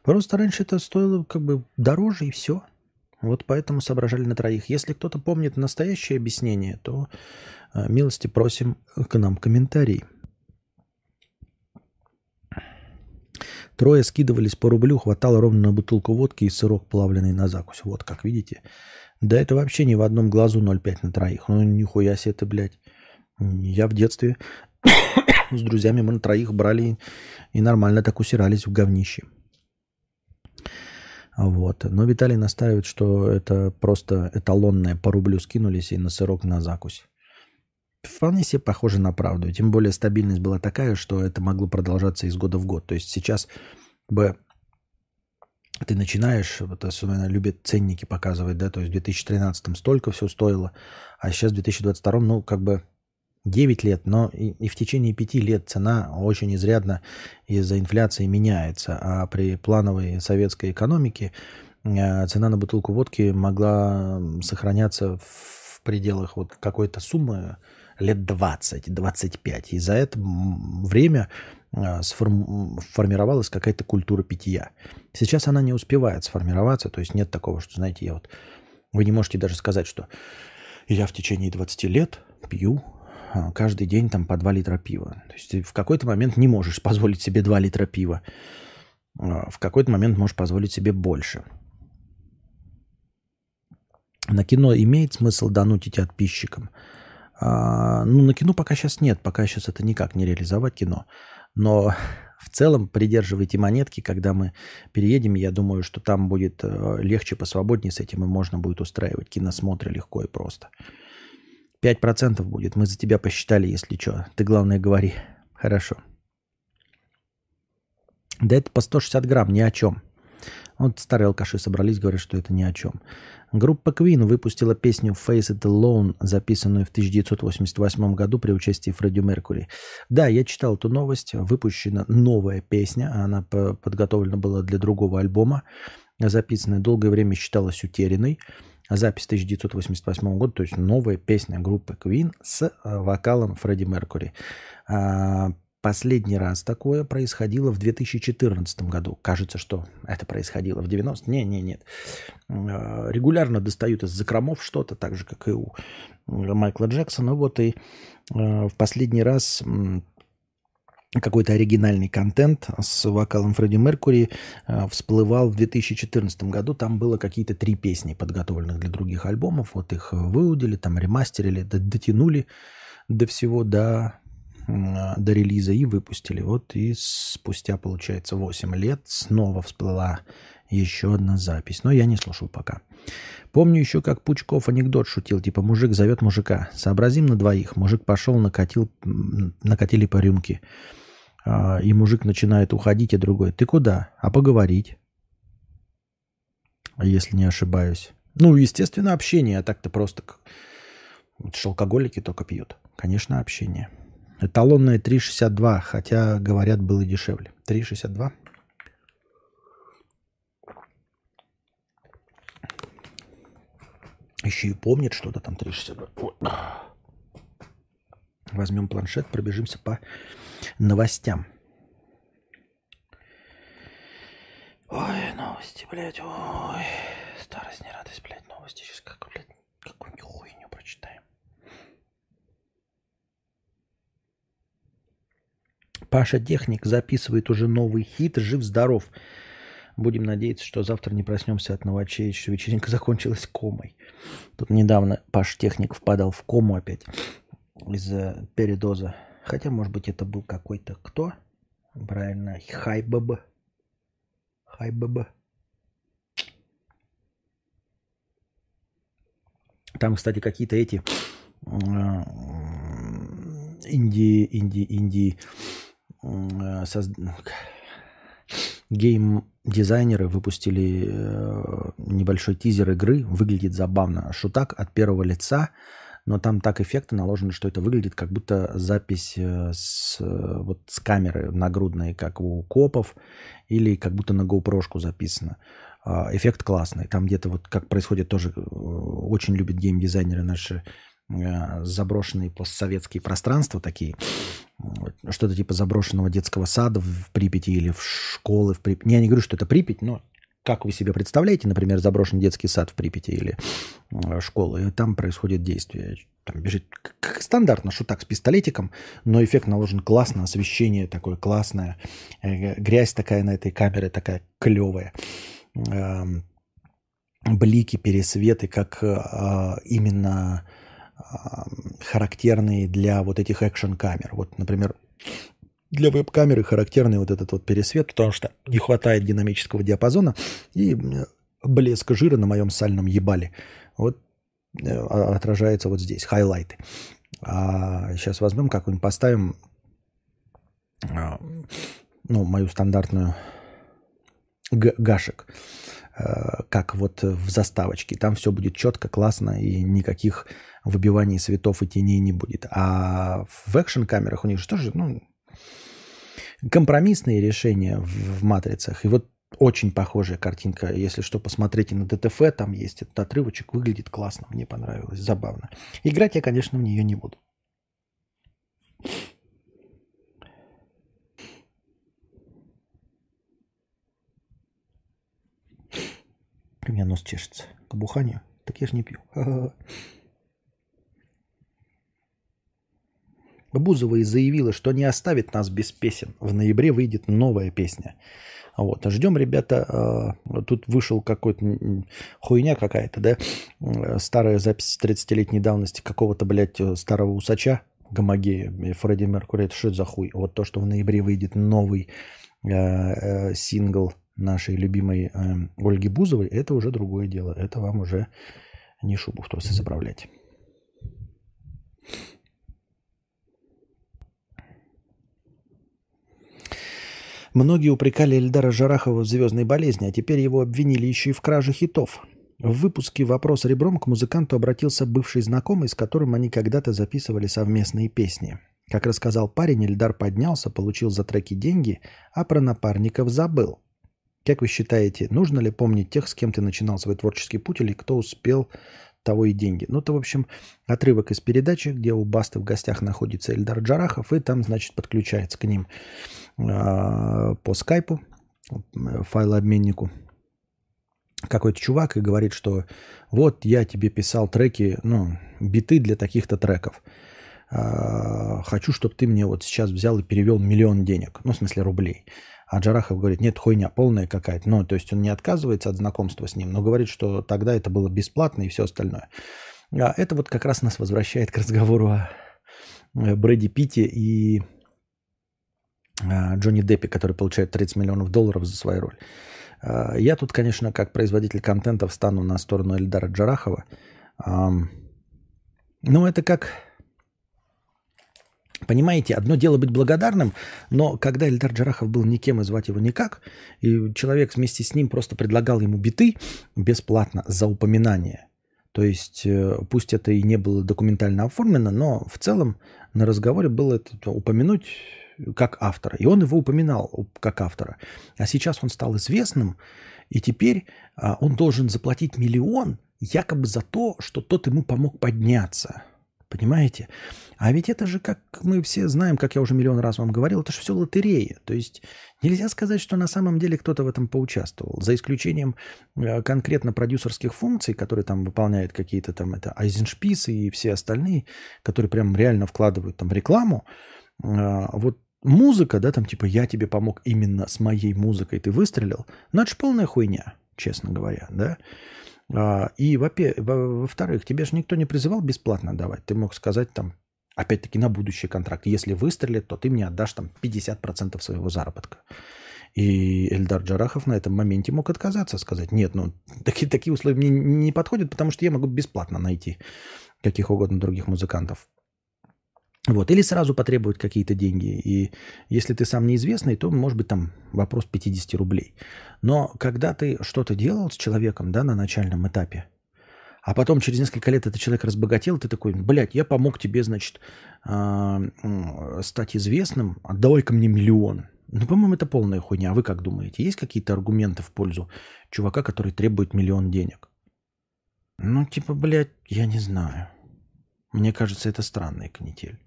Просто раньше это стоило как бы дороже и все. Вот поэтому соображали на троих. Если кто-то помнит настоящее объяснение, то э, милости просим к нам комментарий. Трое скидывались по рублю, хватало ровно на бутылку водки и сырок плавленый на закусь. Вот, как видите. Да это вообще не в одном глазу 0,5 на троих. Ну, нихуя себе это, блядь. Я в детстве [COUGHS] с друзьями мы на троих брали и нормально так усирались в говнище. Вот. Но Виталий настаивает, что это просто эталонное по рублю скинулись и на сырок на закусь. Вполне себе похоже на правду. Тем более стабильность была такая, что это могло продолжаться из года в год. То есть сейчас бы ты начинаешь, вот особенно любят ценники показывать, да, то есть в 2013 столько все стоило, а сейчас в 2022, ну, как бы 9 лет, но и, и в течение 5 лет цена очень изрядно из-за инфляции меняется, а при плановой советской экономике э, цена на бутылку водки могла сохраняться в пределах вот какой-то суммы, лет 20-25. И за это время а, сформировалась какая-то культура питья. Сейчас она не успевает сформироваться, то есть нет такого, что, знаете, я вот... Вы не можете даже сказать, что я в течение 20 лет пью а, каждый день там по 2 литра пива. То есть ты в какой-то момент не можешь [LAUGHS] позволить себе 2 литра пива. А, в какой-то момент можешь позволить себе больше. На кино имеет смысл донутить подписчикам. А, ну, на кино пока сейчас нет, пока сейчас это никак не реализовать кино. Но [LAUGHS] в целом придерживайте монетки, когда мы переедем, я думаю, что там будет э, легче, посвободнее с этим, и можно будет устраивать киносмотры легко и просто. 5% будет, мы за тебя посчитали, если что. Ты главное говори. Хорошо. Да это по 160 грамм, ни о чем. Вот старые алкаши собрались, говорят, что это ни о чем. Группа Queen выпустила песню Face It Alone, записанную в 1988 году при участии Фредди Меркури. Да, я читал эту новость. Выпущена новая песня. Она подготовлена была для другого альбома. Записанная долгое время считалась утерянной. Запись 1988 года, то есть новая песня группы Queen с э, вокалом Фредди Меркури. Последний раз такое происходило в 2014 году. Кажется, что это происходило в 90 Не, не, нет. Э, регулярно достают из закромов что-то, так же, как и у Майкла Джексона. Вот и э, в последний раз какой-то оригинальный контент с вокалом Фредди Меркури э, всплывал в 2014 году. Там было какие-то три песни, подготовленных для других альбомов. Вот их выудили, там ремастерили, дотянули до всего, до, до релиза и выпустили. Вот и спустя, получается, 8 лет снова всплыла еще одна запись. Но я не слушал пока. Помню еще, как Пучков анекдот шутил, типа мужик зовет мужика. Сообразим на двоих. Мужик пошел, накатил, накатили по рюмке. А, и мужик начинает уходить, а другой, ты куда? А поговорить? Если не ошибаюсь. Ну, естественно, общение, а так-то просто... Же алкоголики только пьют. Конечно, общение. Эталонная 3,62, хотя, говорят, было дешевле. 3,62? Еще и помнит что-то там 3,62. Возьмем планшет, пробежимся по новостям. Ой, новости, блядь, ой. Старость, не радость, блядь, новости. Сейчас как, блядь, какую-нибудь хуйню прочитаем. Паша Техник записывает уже новый хит «Жив-здоров». Будем надеяться, что завтра не проснемся от новочей, что вечеринка закончилась комой. Тут недавно Паш Техник впадал в кому опять из-за передоза. Хотя, может быть, это был какой-то кто? Правильно, Хайбаб. Хайбаб. Там, кстати, какие-то эти инди, инди, инди соз... гейм-дизайнеры выпустили э, небольшой тизер игры. Выглядит забавно. Шутак от первого лица – но там так эффекты наложены, что это выглядит как будто запись э, с, э, вот, с камеры нагрудной, как у копов, или как будто на GoPro записано. А, эффект классный. Там где-то вот как происходит тоже, э, очень любят геймдизайнеры наши заброшенные постсоветские пространства такие, что-то типа заброшенного детского сада в Припяти или в школы в Припяти. Я не говорю, что это Припять, но как вы себе представляете, например, заброшенный детский сад в Припяти или э, школу, и там происходит действие. Там бежит как стандартно шутак с пистолетиком, но эффект наложен классно, освещение такое классное, э, грязь такая на этой камере такая клевая, эм, блики, пересветы, как э, именно характерные для вот этих экшн-камер. Вот, например, для веб-камеры характерный вот этот вот пересвет, потому что не хватает динамического диапазона и блеск жира на моем сальном ебале. Вот э, отражается вот здесь, хайлайты. А сейчас возьмем как-нибудь, поставим а, ну, мою стандартную гашек, э, как вот в заставочке. Там все будет четко, классно, и никаких выбиваний светов и теней не будет. А в экшн-камерах у них же тоже, ну, компромиссные решения в, в матрицах. И вот очень похожая картинка. Если что, посмотрите на ДТФ, там есть этот отрывочек, выглядит классно, мне понравилось, забавно. Играть я, конечно, в нее не буду. У меня нос чешется. К буханию? Так я же не пью. [LAUGHS] Бузова и заявила, что не оставит нас без песен. В ноябре выйдет новая песня. Вот. Ждем, ребята. Э, тут вышел какой-то хуйня какая-то, да? Старая запись 30-летней давности какого-то, блядь, э, старого усача Гомогея, Фредди Меркури. Это что это за хуй? Вот то, что в ноябре выйдет новый э, э, сингл нашей любимой э, Ольги Бузовой, это уже другое дело. Это вам уже не шубу в трусы заправлять. Многие упрекали Эльдара Жарахова в звездной болезни, а теперь его обвинили еще и в краже хитов. В выпуске «Вопрос ребром» к музыканту обратился бывший знакомый, с которым они когда-то записывали совместные песни. Как рассказал парень, Эльдар поднялся, получил за треки деньги, а про напарников забыл. Как вы считаете, нужно ли помнить тех, с кем ты начинал свой творческий путь, или кто успел того и деньги. Ну, это, в общем, отрывок из передачи, где у Басты в гостях находится Эльдар Джарахов, и там, значит, подключается к ним э, по скайпу, файлообменнику, какой-то чувак и говорит, что вот я тебе писал треки, ну, биты для таких-то треков. э, хочу, чтобы ты мне вот сейчас взял и перевел миллион денег, ну, в смысле рублей. А Джарахов говорит, нет, хуйня полная какая-то. Ну, то есть он не отказывается от знакомства с ним, но говорит, что тогда это было бесплатно и все остальное. А это вот как раз нас возвращает к разговору о э, Брэди Питте и а, Джонни Деппи, который получает 30 миллионов долларов за свою роль. А, я тут, конечно, как производитель контента встану на сторону Эльдара Джарахова. Ну, это как... Понимаете, одно дело быть благодарным, но когда Эльдар Джарахов был никем и звать его никак, и человек вместе с ним просто предлагал ему биты бесплатно за упоминание. То есть, э, пусть это и не было документально оформлено, но в целом на разговоре было это упомянуть как автора. И он его упоминал как автора. А сейчас он стал известным, и теперь а, он должен заплатить миллион якобы за то, что тот ему помог подняться. Понимаете? А ведь это же, как мы все знаем, как я уже миллион раз вам говорил, это же все лотерея. То есть нельзя сказать, что на самом деле кто-то в этом поучаствовал. За исключением э, конкретно продюсерских функций, которые там выполняют какие-то там это Айзеншписы и все остальные, которые прям реально вкладывают там рекламу. Э, вот музыка, да, там типа я тебе помог именно с моей музыкой, ты выстрелил, ну это же полная хуйня, честно говоря, да. А, и во-вторых, тебе же никто не призывал бесплатно давать. Ты мог сказать там, опять-таки на будущий контракт, если выстрелит, то ты мне отдашь там 50% своего заработка. И Эльдар Джарахов на этом моменте мог отказаться, сказать, нет, ну такие, такие условия мне не подходят, потому что я могу бесплатно найти каких угодно других музыкантов. Вот. Или сразу потребовать какие-то деньги. И если ты сам неизвестный, то может быть там вопрос 50 рублей. Но когда ты что-то делал с человеком да, на начальном этапе, а потом через несколько лет этот человек разбогател, ты такой, блядь, я помог тебе, значит, а, стать известным, отдавай-ка мне миллион. Ну, по-моему, это полная хуйня. А вы как думаете? Есть какие-то аргументы в пользу чувака, который требует миллион денег? Ну, типа, блядь, я не знаю. Мне кажется, это странная канитель.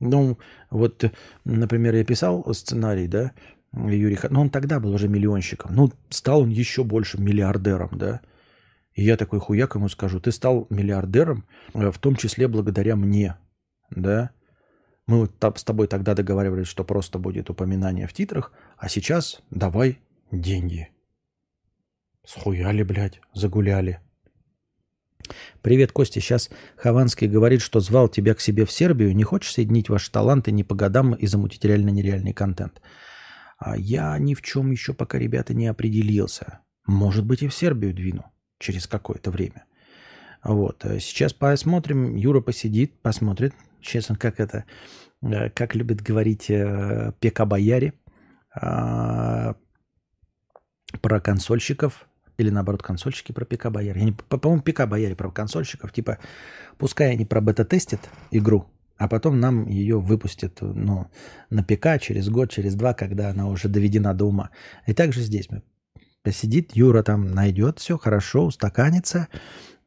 Ну, вот, например, я писал сценарий, да, Юрий, но он тогда был уже миллионщиком. Ну, стал он еще больше миллиардером, да. И я такой хуяк ему скажу, ты стал миллиардером, э, в том числе благодаря мне, да. Мы вот с тобой тогда договаривались, что просто будет упоминание в титрах, а сейчас давай деньги. Схуяли, блядь, загуляли. Привет, Костя. Сейчас Хованский говорит, что звал тебя к себе в Сербию. Не хочешь соединить ваши таланты не по годам и замутить реально-нереальный контент? А я ни в чем еще пока, ребята, не определился. Может быть, и в Сербию двину через какое-то время. Вот. Э, сейчас посмотрим. Юра посидит, посмотрит. Честно, как это, э, как любит говорить э, Пека Бояре а, про консольщиков или наоборот, консольщики про ПК Бояр. Я не, по-моему, ПК Бояре про консольщиков. Типа, пускай они про бета-тестят игру, а потом нам ее выпустят ну, на ПК через год, через два, когда она уже доведена до ума. И также здесь мы посидит, Юра там найдет все хорошо, устаканится,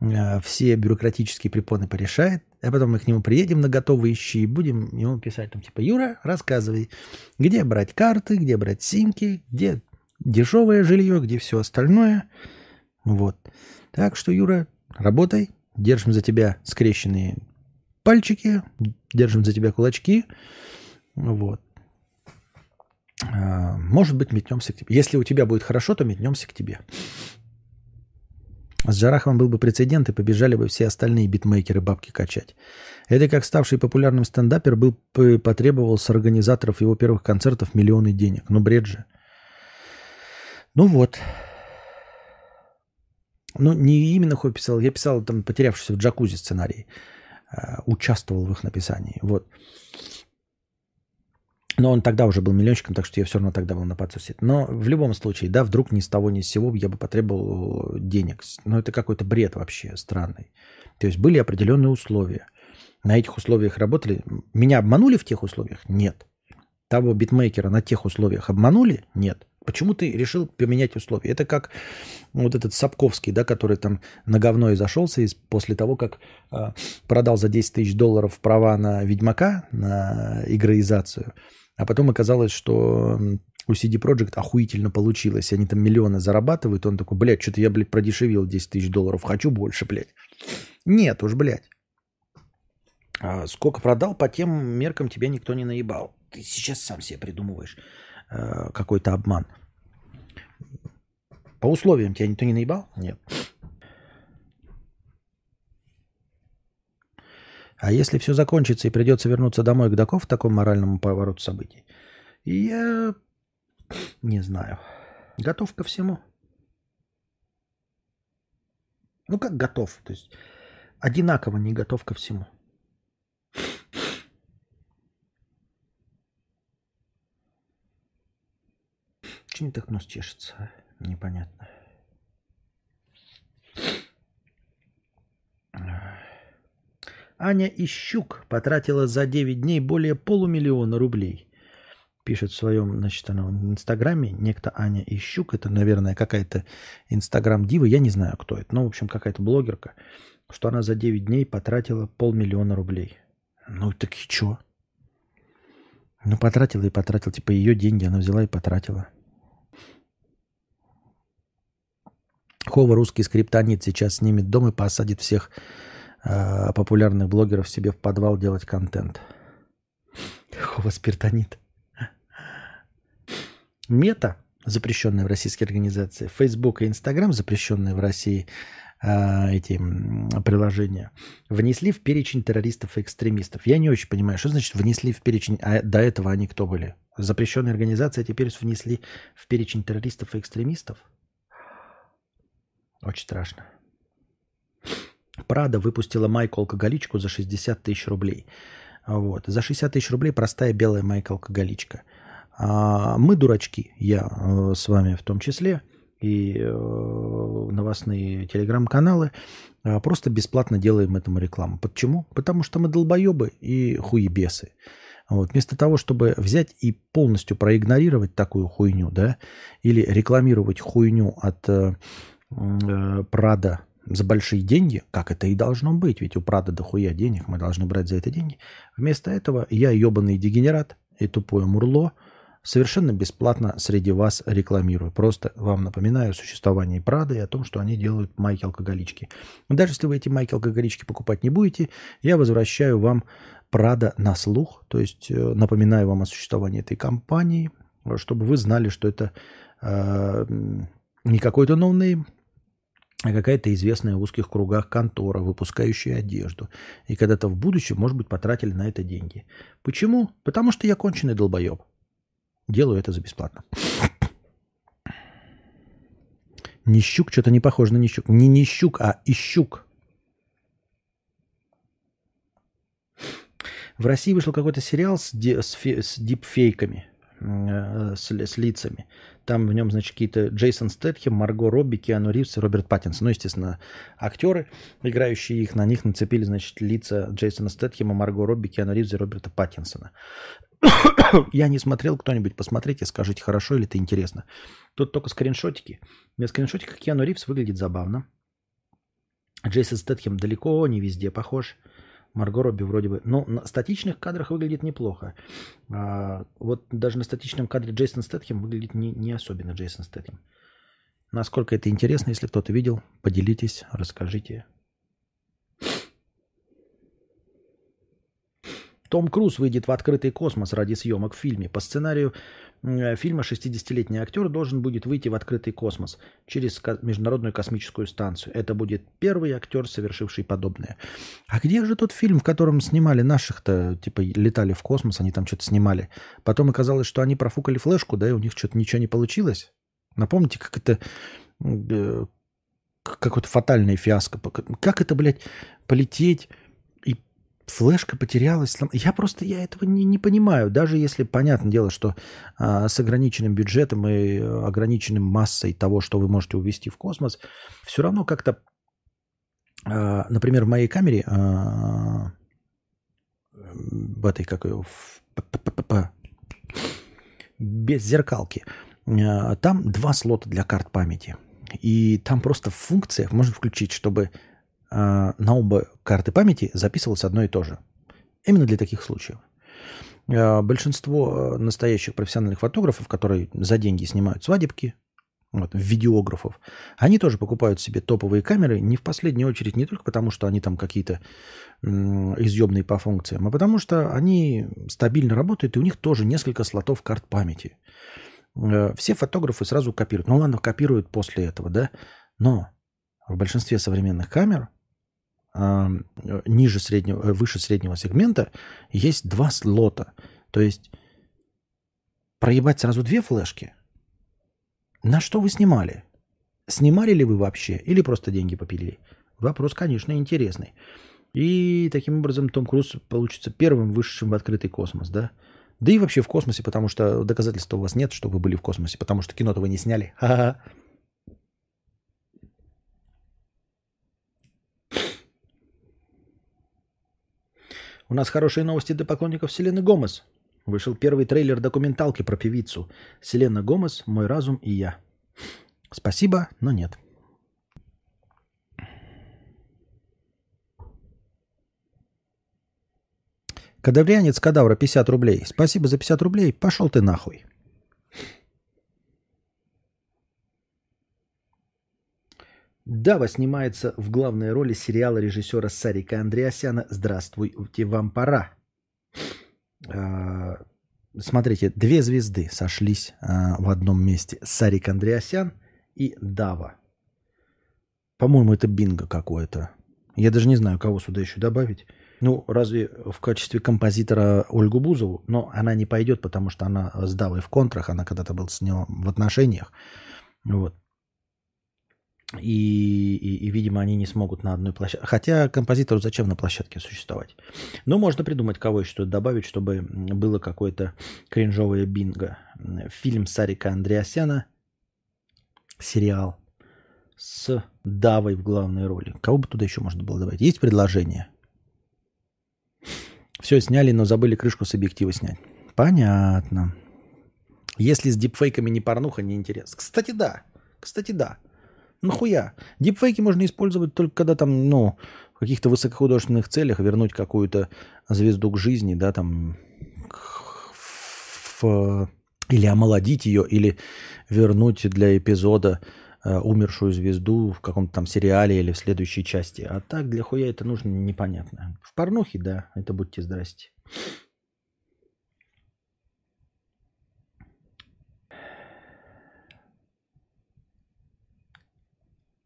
э, все бюрократические препоны порешает, а потом мы к нему приедем на готовые щи и будем ему писать там типа, Юра, рассказывай, где брать карты, где брать симки, где дешевое жилье, где все остальное. Вот. Так что, Юра, работай. Держим за тебя скрещенные пальчики, держим за тебя кулачки. Вот. А, может быть, метнемся к тебе. Если у тебя будет хорошо, то метнемся к тебе. С Джараховым был бы прецедент, и побежали бы все остальные битмейкеры бабки качать. Это как ставший популярным стендапер был потребовал с организаторов его первых концертов миллионы денег. Ну, бред же. Ну вот. Ну, не именно Хой писал, я писал там потерявшийся в джакузи сценарий. Э, участвовал в их написании. Вот. Но он тогда уже был миллиончиком, так что я все равно тогда был на подсосе. Но в любом случае, да, вдруг ни с того ни с сего я бы потребовал денег. Но это какой-то бред вообще странный. То есть были определенные условия. На этих условиях работали. Меня обманули в тех условиях? Нет. Того битмейкера на тех условиях обманули? Нет. Почему ты решил поменять условия? Это как вот этот Сапковский, да, который там на говно и зашелся из, после того, как э, продал за 10 тысяч долларов права на Ведьмака, на игроизацию. А потом оказалось, что у CD Projekt охуительно получилось. Они там миллионы зарабатывают. Он такой, блядь, что-то я, блядь, продешевил 10 тысяч долларов. Хочу больше, блядь. Нет уж, блядь. А сколько продал, по тем меркам тебя никто не наебал. Ты сейчас сам себе придумываешь какой-то обман. По условиям тебя никто не наебал? Нет. А если все закончится и придется вернуться домой к Даков в таком моральном повороту событий? Я не знаю. Готов ко всему. Ну как готов? То есть одинаково не готов ко всему. Почему так нос чешется? Непонятно. Аня Ищук потратила за 9 дней более полумиллиона рублей. Пишет в своем, значит, она в Инстаграме некто Аня Ищук. Это, наверное, какая-то Инстаграм-дива. Я не знаю, кто это. Ну, в общем, какая-то блогерка. Что она за 9 дней потратила полмиллиона рублей. Ну, так и чё? Ну, потратила и потратила. Типа ее деньги она взяла и потратила. Хова, русский скриптонит, сейчас снимет дом и посадит всех э, популярных блогеров себе в подвал делать контент. Хова спиртонит. Мета, запрещенная в российской организации, Facebook и Instagram, запрещенные в России э, эти приложения, внесли в перечень террористов и экстремистов. Я не очень понимаю, что значит внесли в перечень, а до этого они кто были? Запрещенные организации теперь внесли в перечень террористов и экстремистов? Очень страшно. Прада выпустила майку-алкоголичку за 60 тысяч рублей. Вот. За 60 тысяч рублей простая белая майка-алкоголичка. А мы дурачки, я э, с вами в том числе, и э, новостные телеграм-каналы, э, просто бесплатно делаем этому рекламу. Почему? Потому что мы долбоебы и хуебесы. Вот. Вместо того, чтобы взять и полностью проигнорировать такую хуйню, да, или рекламировать хуйню от Прада за большие деньги, как это и должно быть, ведь у Прада дохуя денег, мы должны брать за это деньги. Вместо этого я ебаный дегенерат и тупое мурло совершенно бесплатно среди вас рекламирую. Просто вам напоминаю о существовании Прада и о том, что они делают майки-алкоголички. Даже если вы эти майки-алкоголички покупать не будете, я возвращаю вам Прада на слух, то есть э, напоминаю вам о существовании этой компании, чтобы вы знали, что это э, не какой-то no name, а какая-то известная в узких кругах контора, выпускающая одежду. И когда-то в будущем, может быть, потратили на это деньги. Почему? Потому что я конченый долбоеб. Делаю это за бесплатно. Нищук что-то не похоже на Нищук. Не Нищук, а Ищук. В России вышел какой-то сериал с, ди- с, фи- с дипфейками, с, с лицами. Там в нем, значит, какие-то Джейсон Стэтхем, Марго Робби, Киану Ривз и Роберт Паттинсон. Ну, естественно, актеры, играющие их, на них нацепили, значит, лица Джейсона Стэтхема, Марго Робби, Киану Ривза и Роберта Паттинсона. [COUGHS] Я не смотрел, кто-нибудь посмотрите, скажите, хорошо или это интересно. Тут только скриншотики. На скриншотиках Киану Ривз выглядит забавно. Джейсон Стэтхем далеко не везде похож. Марго Робби вроде бы... Ну, на статичных кадрах выглядит неплохо. А, вот даже на статичном кадре Джейсон Стэтхем выглядит не, не особенно Джейсон Стэтхем. Насколько это интересно, если кто-то видел, поделитесь, расскажите. Том Круз выйдет в открытый космос ради съемок в фильме. По сценарию фильма 60-летний актер должен будет выйти в открытый космос через Международную космическую станцию. Это будет первый актер, совершивший подобное. А где же тот фильм, в котором снимали наших-то, типа летали в космос, они там что-то снимали. Потом оказалось, что они профукали флешку, да, и у них что-то ничего не получилось. Напомните, как это... э, какое-то фатальное фиаско. Как это, блядь, полететь флешка потерялась. Я просто я этого не, не понимаю. Даже если понятное дело, что а, с ограниченным бюджетом и ограниченным массой того, что вы можете увезти в космос, все равно как-то, а, например, в моей камере, а, в этой как ее, в без зеркалки, а, там два слота для карт памяти. И там просто в функциях можно включить, чтобы а, на оба карты памяти записывалось одно и то же. Именно для таких случаев. А, Большинство а, настоящих профессиональных фотографов, которые за деньги снимают свадебки, вот, видеографов, они тоже покупают себе топовые камеры, не в последнюю очередь не только потому, что они там какие-то изъемные по функциям, а потому что они стабильно работают, и у них тоже несколько слотов карт памяти. Э, все фотографы сразу копируют. Ну ладно, копируют после этого, да, но в большинстве современных камер ниже среднего, э, выше среднего сегмента есть два слота. То есть проебать сразу две флешки – на что вы снимали? Снимали ли вы вообще или просто деньги попилили? Вопрос, конечно, интересный. И таким образом Том Круз получится первым вышедшим в открытый космос, да? Да и вообще в космосе, потому что доказательства у вас нет, что вы были в космосе, потому что кино-то вы не сняли. Ха-ха. У нас хорошие новости для поклонников Селены Гомес. Вышел первый трейлер документалки про певицу. Селена Гомес, мой разум и я. Спасибо, но нет. Кадаврианец кадавра 50 рублей. Спасибо за 50 рублей. Пошел ты нахуй. Дава снимается в главной роли сериала режиссера Сарика Андреасяна «Здравствуйте, вам пора». А, смотрите, две звезды сошлись а, в одном месте. Сарик Андреасян и Дава. По-моему, это бинго какое-то. Я даже не знаю, кого сюда еще добавить. Ну, разве в качестве композитора Ольгу Бузову? Но она не пойдет, потому что она с Давой в контрах, она когда-то была с ним в отношениях. Вот. И, и, и, видимо, они не смогут на одной площадке. Хотя композитору зачем на площадке существовать? Но можно придумать, кого еще добавить, чтобы было какое-то кринжовое бинго. Фильм Сарика Андреасяна, сериал с Давой в главной роли. Кого бы туда еще можно было добавить? Есть предложение? Все сняли, но забыли крышку с объектива снять. Понятно. Если с дипфейками не порнуха, не интересно. Кстати, да. Кстати, да. Нахуя? Дипфейки можно использовать только когда там, ну, в каких-то высокохудожественных целях вернуть какую-то звезду к жизни, да, там, в, или омолодить ее, или вернуть для эпизода э, умершую звезду в каком-то там сериале или в следующей части. А так для хуя это нужно непонятно. В порнухе, да, это будьте здрасте.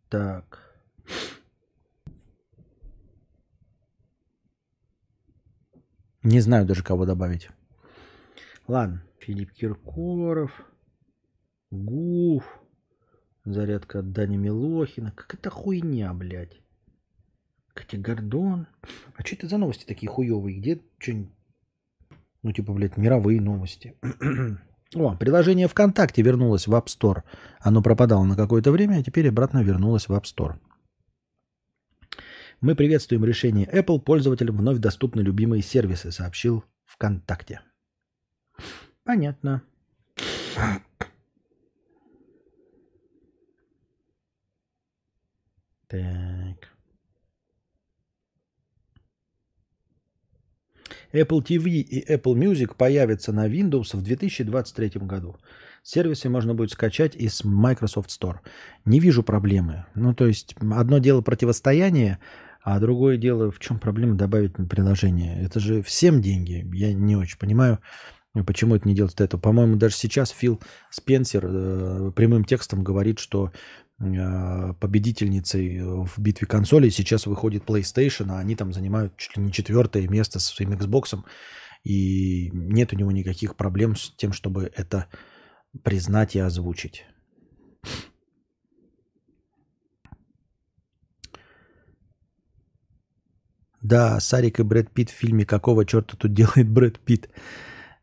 Так. Не знаю даже, кого добавить. Ладно. Филипп Киркоров. Гуф. Зарядка от Дани Милохина. Как это хуйня, блядь. Катя Гордон. А что это за новости такие хуевые? Где что-нибудь... Ну, типа, блядь, мировые новости. [CLEARS THROAT] О, приложение ВКонтакте вернулось в App Store. Оно пропадало на какое-то время, а теперь обратно вернулось в App Store. Мы приветствуем решение Apple. Пользователям вновь доступны любимые сервисы, сообщил ВКонтакте. Понятно. Так. Apple TV и Apple Music появятся на Windows в 2023 году. Сервисы можно будет скачать из Microsoft Store. Не вижу проблемы. Ну, то есть, одно дело противостояние, а другое дело, в чем проблема добавить приложение. Это же всем деньги. Я не очень понимаю, почему это не делать это. По-моему, даже сейчас Фил Спенсер э, прямым текстом говорит, что победительницей в битве консолей сейчас выходит PlayStation, а они там занимают чуть ли не четвертое место со своим Xbox, и нет у него никаких проблем с тем, чтобы это признать и озвучить. Да, Сарик и Брэд Питт в фильме «Какого черта тут делает Брэд Питт?»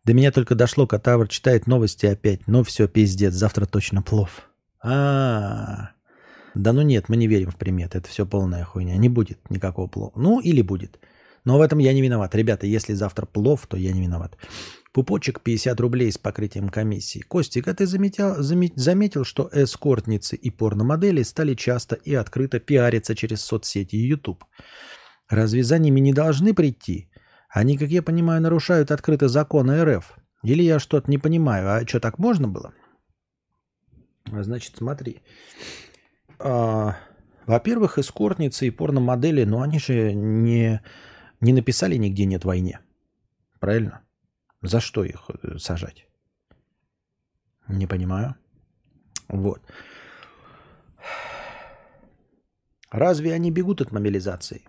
До меня только дошло, Катавр читает новости опять. Ну все, пиздец, завтра точно плов. А, да ну нет, мы не верим в приметы. Это все полная хуйня. Не будет никакого плова. Ну или будет. Но в этом я не виноват. Ребята, если завтра плов, то я не виноват. Пупочек 50 рублей с покрытием комиссии. Костик, а ты заметил, заметил, что эскортницы и порномодели стали часто и открыто пиариться через соцсети и YouTube? Разве за ними не должны прийти? Они, как я понимаю, нарушают открыто законы РФ. Или я что-то не понимаю, а что, так можно было? Значит, смотри. А, во-первых, эскортницы и порномодели, ну они же не, не написали нигде «нет войне». Правильно? За что их э, сажать? Не понимаю. Вот. Разве они бегут от мобилизации?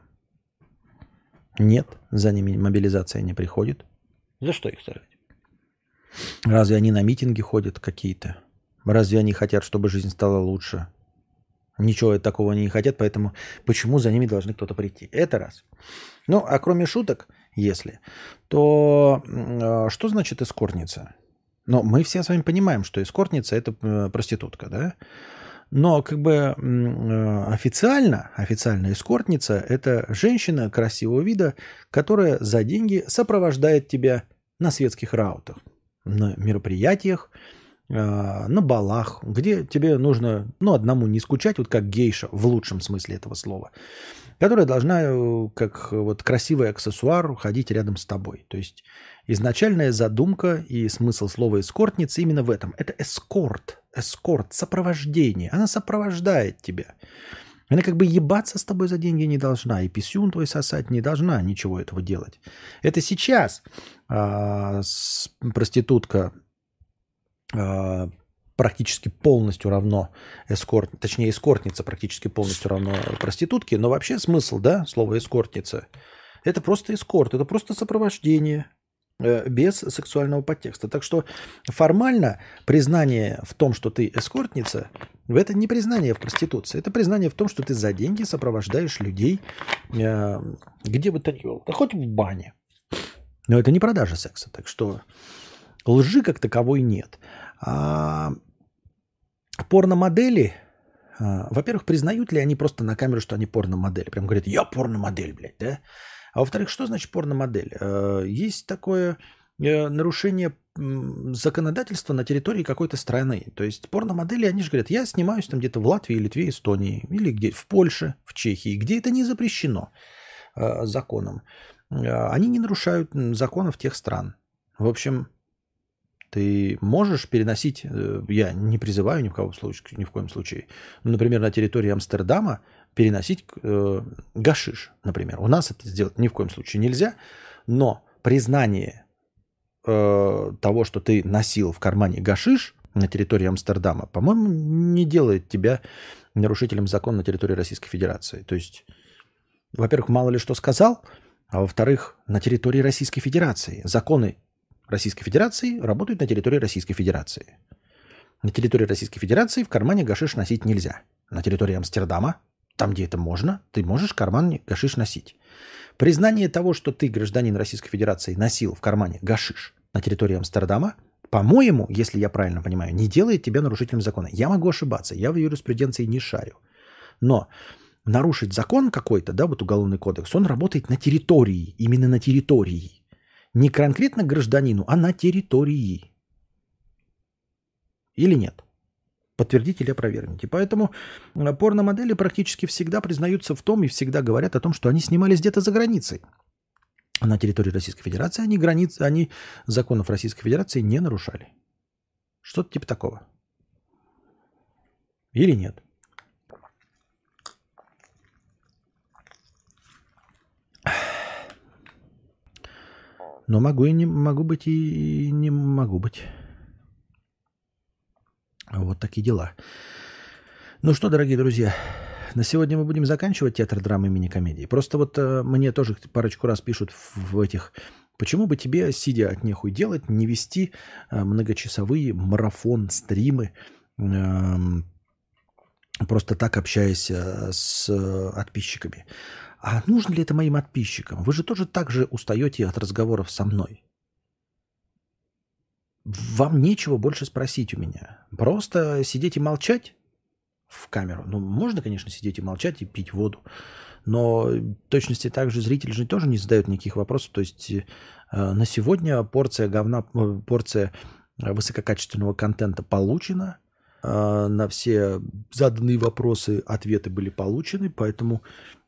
Нет, за ними мобилизация не приходит. За что их сажать? Разве они на митинги ходят какие-то? Разве они хотят, чтобы жизнь стала лучше? Ничего такого они не хотят, поэтому почему за ними должны кто-то прийти? Это раз. Ну, а кроме шуток, если, то э, что значит эскортница? Но мы все с вами понимаем, что эскортница – это э, проститутка, да? Но как бы э, официально, официально эскортница – это женщина красивого вида, которая за деньги сопровождает тебя на светских раутах, на мероприятиях, на балах, где тебе нужно, ну, одному не скучать, вот как гейша, в лучшем смысле этого слова, которая должна, как вот красивый аксессуар, ходить рядом с тобой. То есть Изначальная задумка и смысл слова эскортница именно в этом. Это эскорт, эскорт, сопровождение. Она сопровождает тебя. Она как бы ебаться с тобой за деньги не должна, и писюн твой сосать не должна ничего этого делать. Это сейчас а, с, проститутка а, практически полностью равно эскорт, точнее эскортница практически полностью равно проститутке, но вообще смысл, да, слова эскортница, это просто эскорт, это просто сопровождение, Э, без сексуального подтекста. Так что формально признание в том, что ты эскортница, это не признание в проституции, это признание в том, что ты за деньги сопровождаешь людей э, где бы то ни было, да хоть в бане. Но это не продажа секса, так что лжи как таковой нет. А порномодели, а, во-первых, признают ли они просто на камеру, что они порномодели? Прям говорят, я порномодель, блядь, да? А во-вторых, что значит порномодель? Э, есть такое э, нарушение законодательства на территории какой-то страны. То есть порномодели, они же говорят, я снимаюсь там где-то в Латвии, Литве, Эстонии, или где в Польше, в Чехии, где это не запрещено э, законом. Они не нарушают законов тех стран. В общем, ты можешь переносить, я не призываю ни в, коем случае, ни в коем случае, например, на территории Амстердама переносить э, гашиш, например. У нас это сделать ни в коем случае нельзя, но признание э, того, что ты носил в кармане гашиш на территории Амстердама, по-моему, не делает тебя нарушителем закона на территории Российской Федерации. То есть, во-первых, мало ли что сказал, а во-вторых, на территории Российской Федерации. Законы Российской Федерации работают на территории Российской Федерации. На территории Российской Федерации в кармане гашиш носить нельзя. На территории Амстердама там, где это можно, ты можешь в кармане гашиш носить. Признание того, что ты, гражданин Российской Федерации, носил в кармане гашиш на территории Амстердама, по-моему, если я правильно понимаю, не делает тебя нарушителем закона. Я могу ошибаться, я в юриспруденции не шарю. Но нарушить закон какой-то, да, вот уголовный кодекс, он работает на территории, именно на территории. Не конкретно гражданину, а на территории. Или нет? Подтвердите или опровергните. Поэтому э, порномодели практически всегда признаются в том и всегда говорят о том, что они снимались где-то за границей. На территории Российской Федерации они, границы, они законов Российской Федерации не нарушали. Что-то типа такого. Или нет? Но могу и не могу быть и не могу быть. Вот такие дела. Ну что, дорогие друзья, на сегодня мы будем заканчивать театр драмы мини-комедии. Просто вот э, мне тоже парочку раз пишут в, в этих... Почему бы тебе, сидя от нехуй делать, не вести э, многочасовые марафон, стримы, э, просто так общаясь э, с э, подписчиками? А нужно ли это моим подписчикам? Вы же тоже так же устаете от разговоров со мной. Вам нечего больше спросить у меня. Просто сидеть и молчать в камеру. Ну, можно, конечно, сидеть и молчать и пить воду. Но точности также зритель же тоже не задает никаких вопросов. То есть э, на сегодня порция говна, э, порция высококачественного контента получена. Э, на все заданные вопросы ответы были получены. Поэтому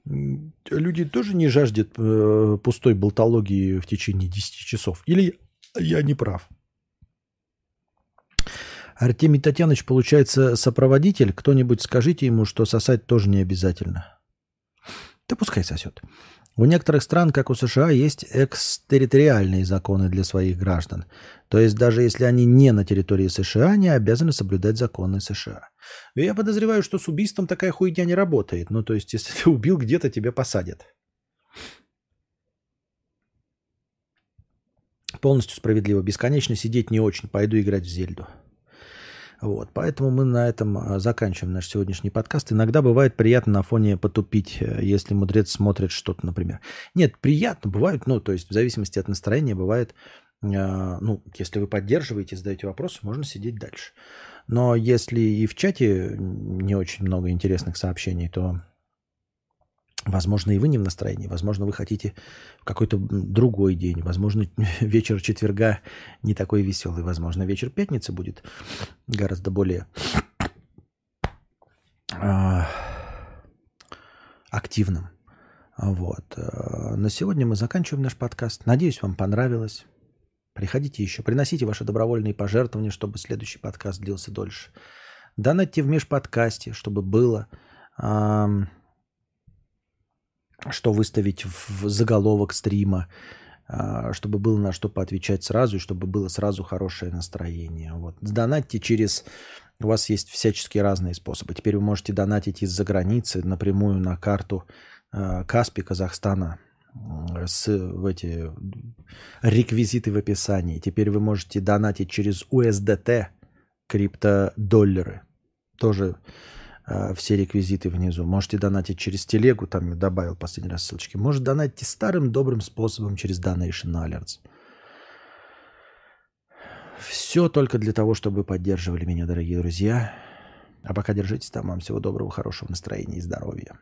люди тоже не жаждут э, пустой болтологии в течение 10 часов. Или я не прав? Артемий Татьянович, получается, сопроводитель. Кто-нибудь скажите ему, что сосать тоже не обязательно. Да пускай сосет. У некоторых стран, как у США, есть экстерриториальные законы для своих граждан. То есть даже если они не на территории США, они обязаны соблюдать законы США. И я подозреваю, что с убийством такая хуйня не работает. Ну, то есть, если ты убил где-то, тебя посадят. Полностью справедливо. Бесконечно сидеть не очень. Пойду играть в Зельду. Вот, поэтому мы на этом а, заканчиваем наш сегодняшний подкаст. Иногда бывает приятно на фоне потупить, э, если мудрец смотрит что-то, например. Нет, приятно бывает, ну, то есть в зависимости от настроения бывает, э, ну, если вы поддерживаете, задаете вопросы, можно сидеть дальше. Но если и в чате не очень много интересных сообщений, то Возможно, и вы не в настроении, возможно, вы хотите какой-то другой день, возможно, [LAUGHS] вечер четверга не такой веселый, возможно, вечер пятницы будет гораздо более а, активным. Вот. На сегодня мы заканчиваем наш подкаст. Надеюсь, вам понравилось. Приходите еще, приносите ваши добровольные пожертвования, чтобы следующий подкаст длился дольше. Донатьте в межподкасте, чтобы было что выставить в заголовок стрима, а, чтобы было на что поотвечать сразу, и чтобы было сразу хорошее настроение. Вот. Донатьте через... У вас есть всяческие разные способы. Теперь вы можете донатить из-за границы напрямую на карту а, Каспи Казахстана с в эти реквизиты в описании. Теперь вы можете донатить через USDT криптодоллары. Тоже все реквизиты внизу. Можете донатить через телегу, там добавил последний раз ссылочки. Может донатить старым добрым способом через Donation Alerts. Все только для того, чтобы поддерживали меня, дорогие друзья. А пока держитесь там. Вам всего доброго, хорошего настроения и здоровья.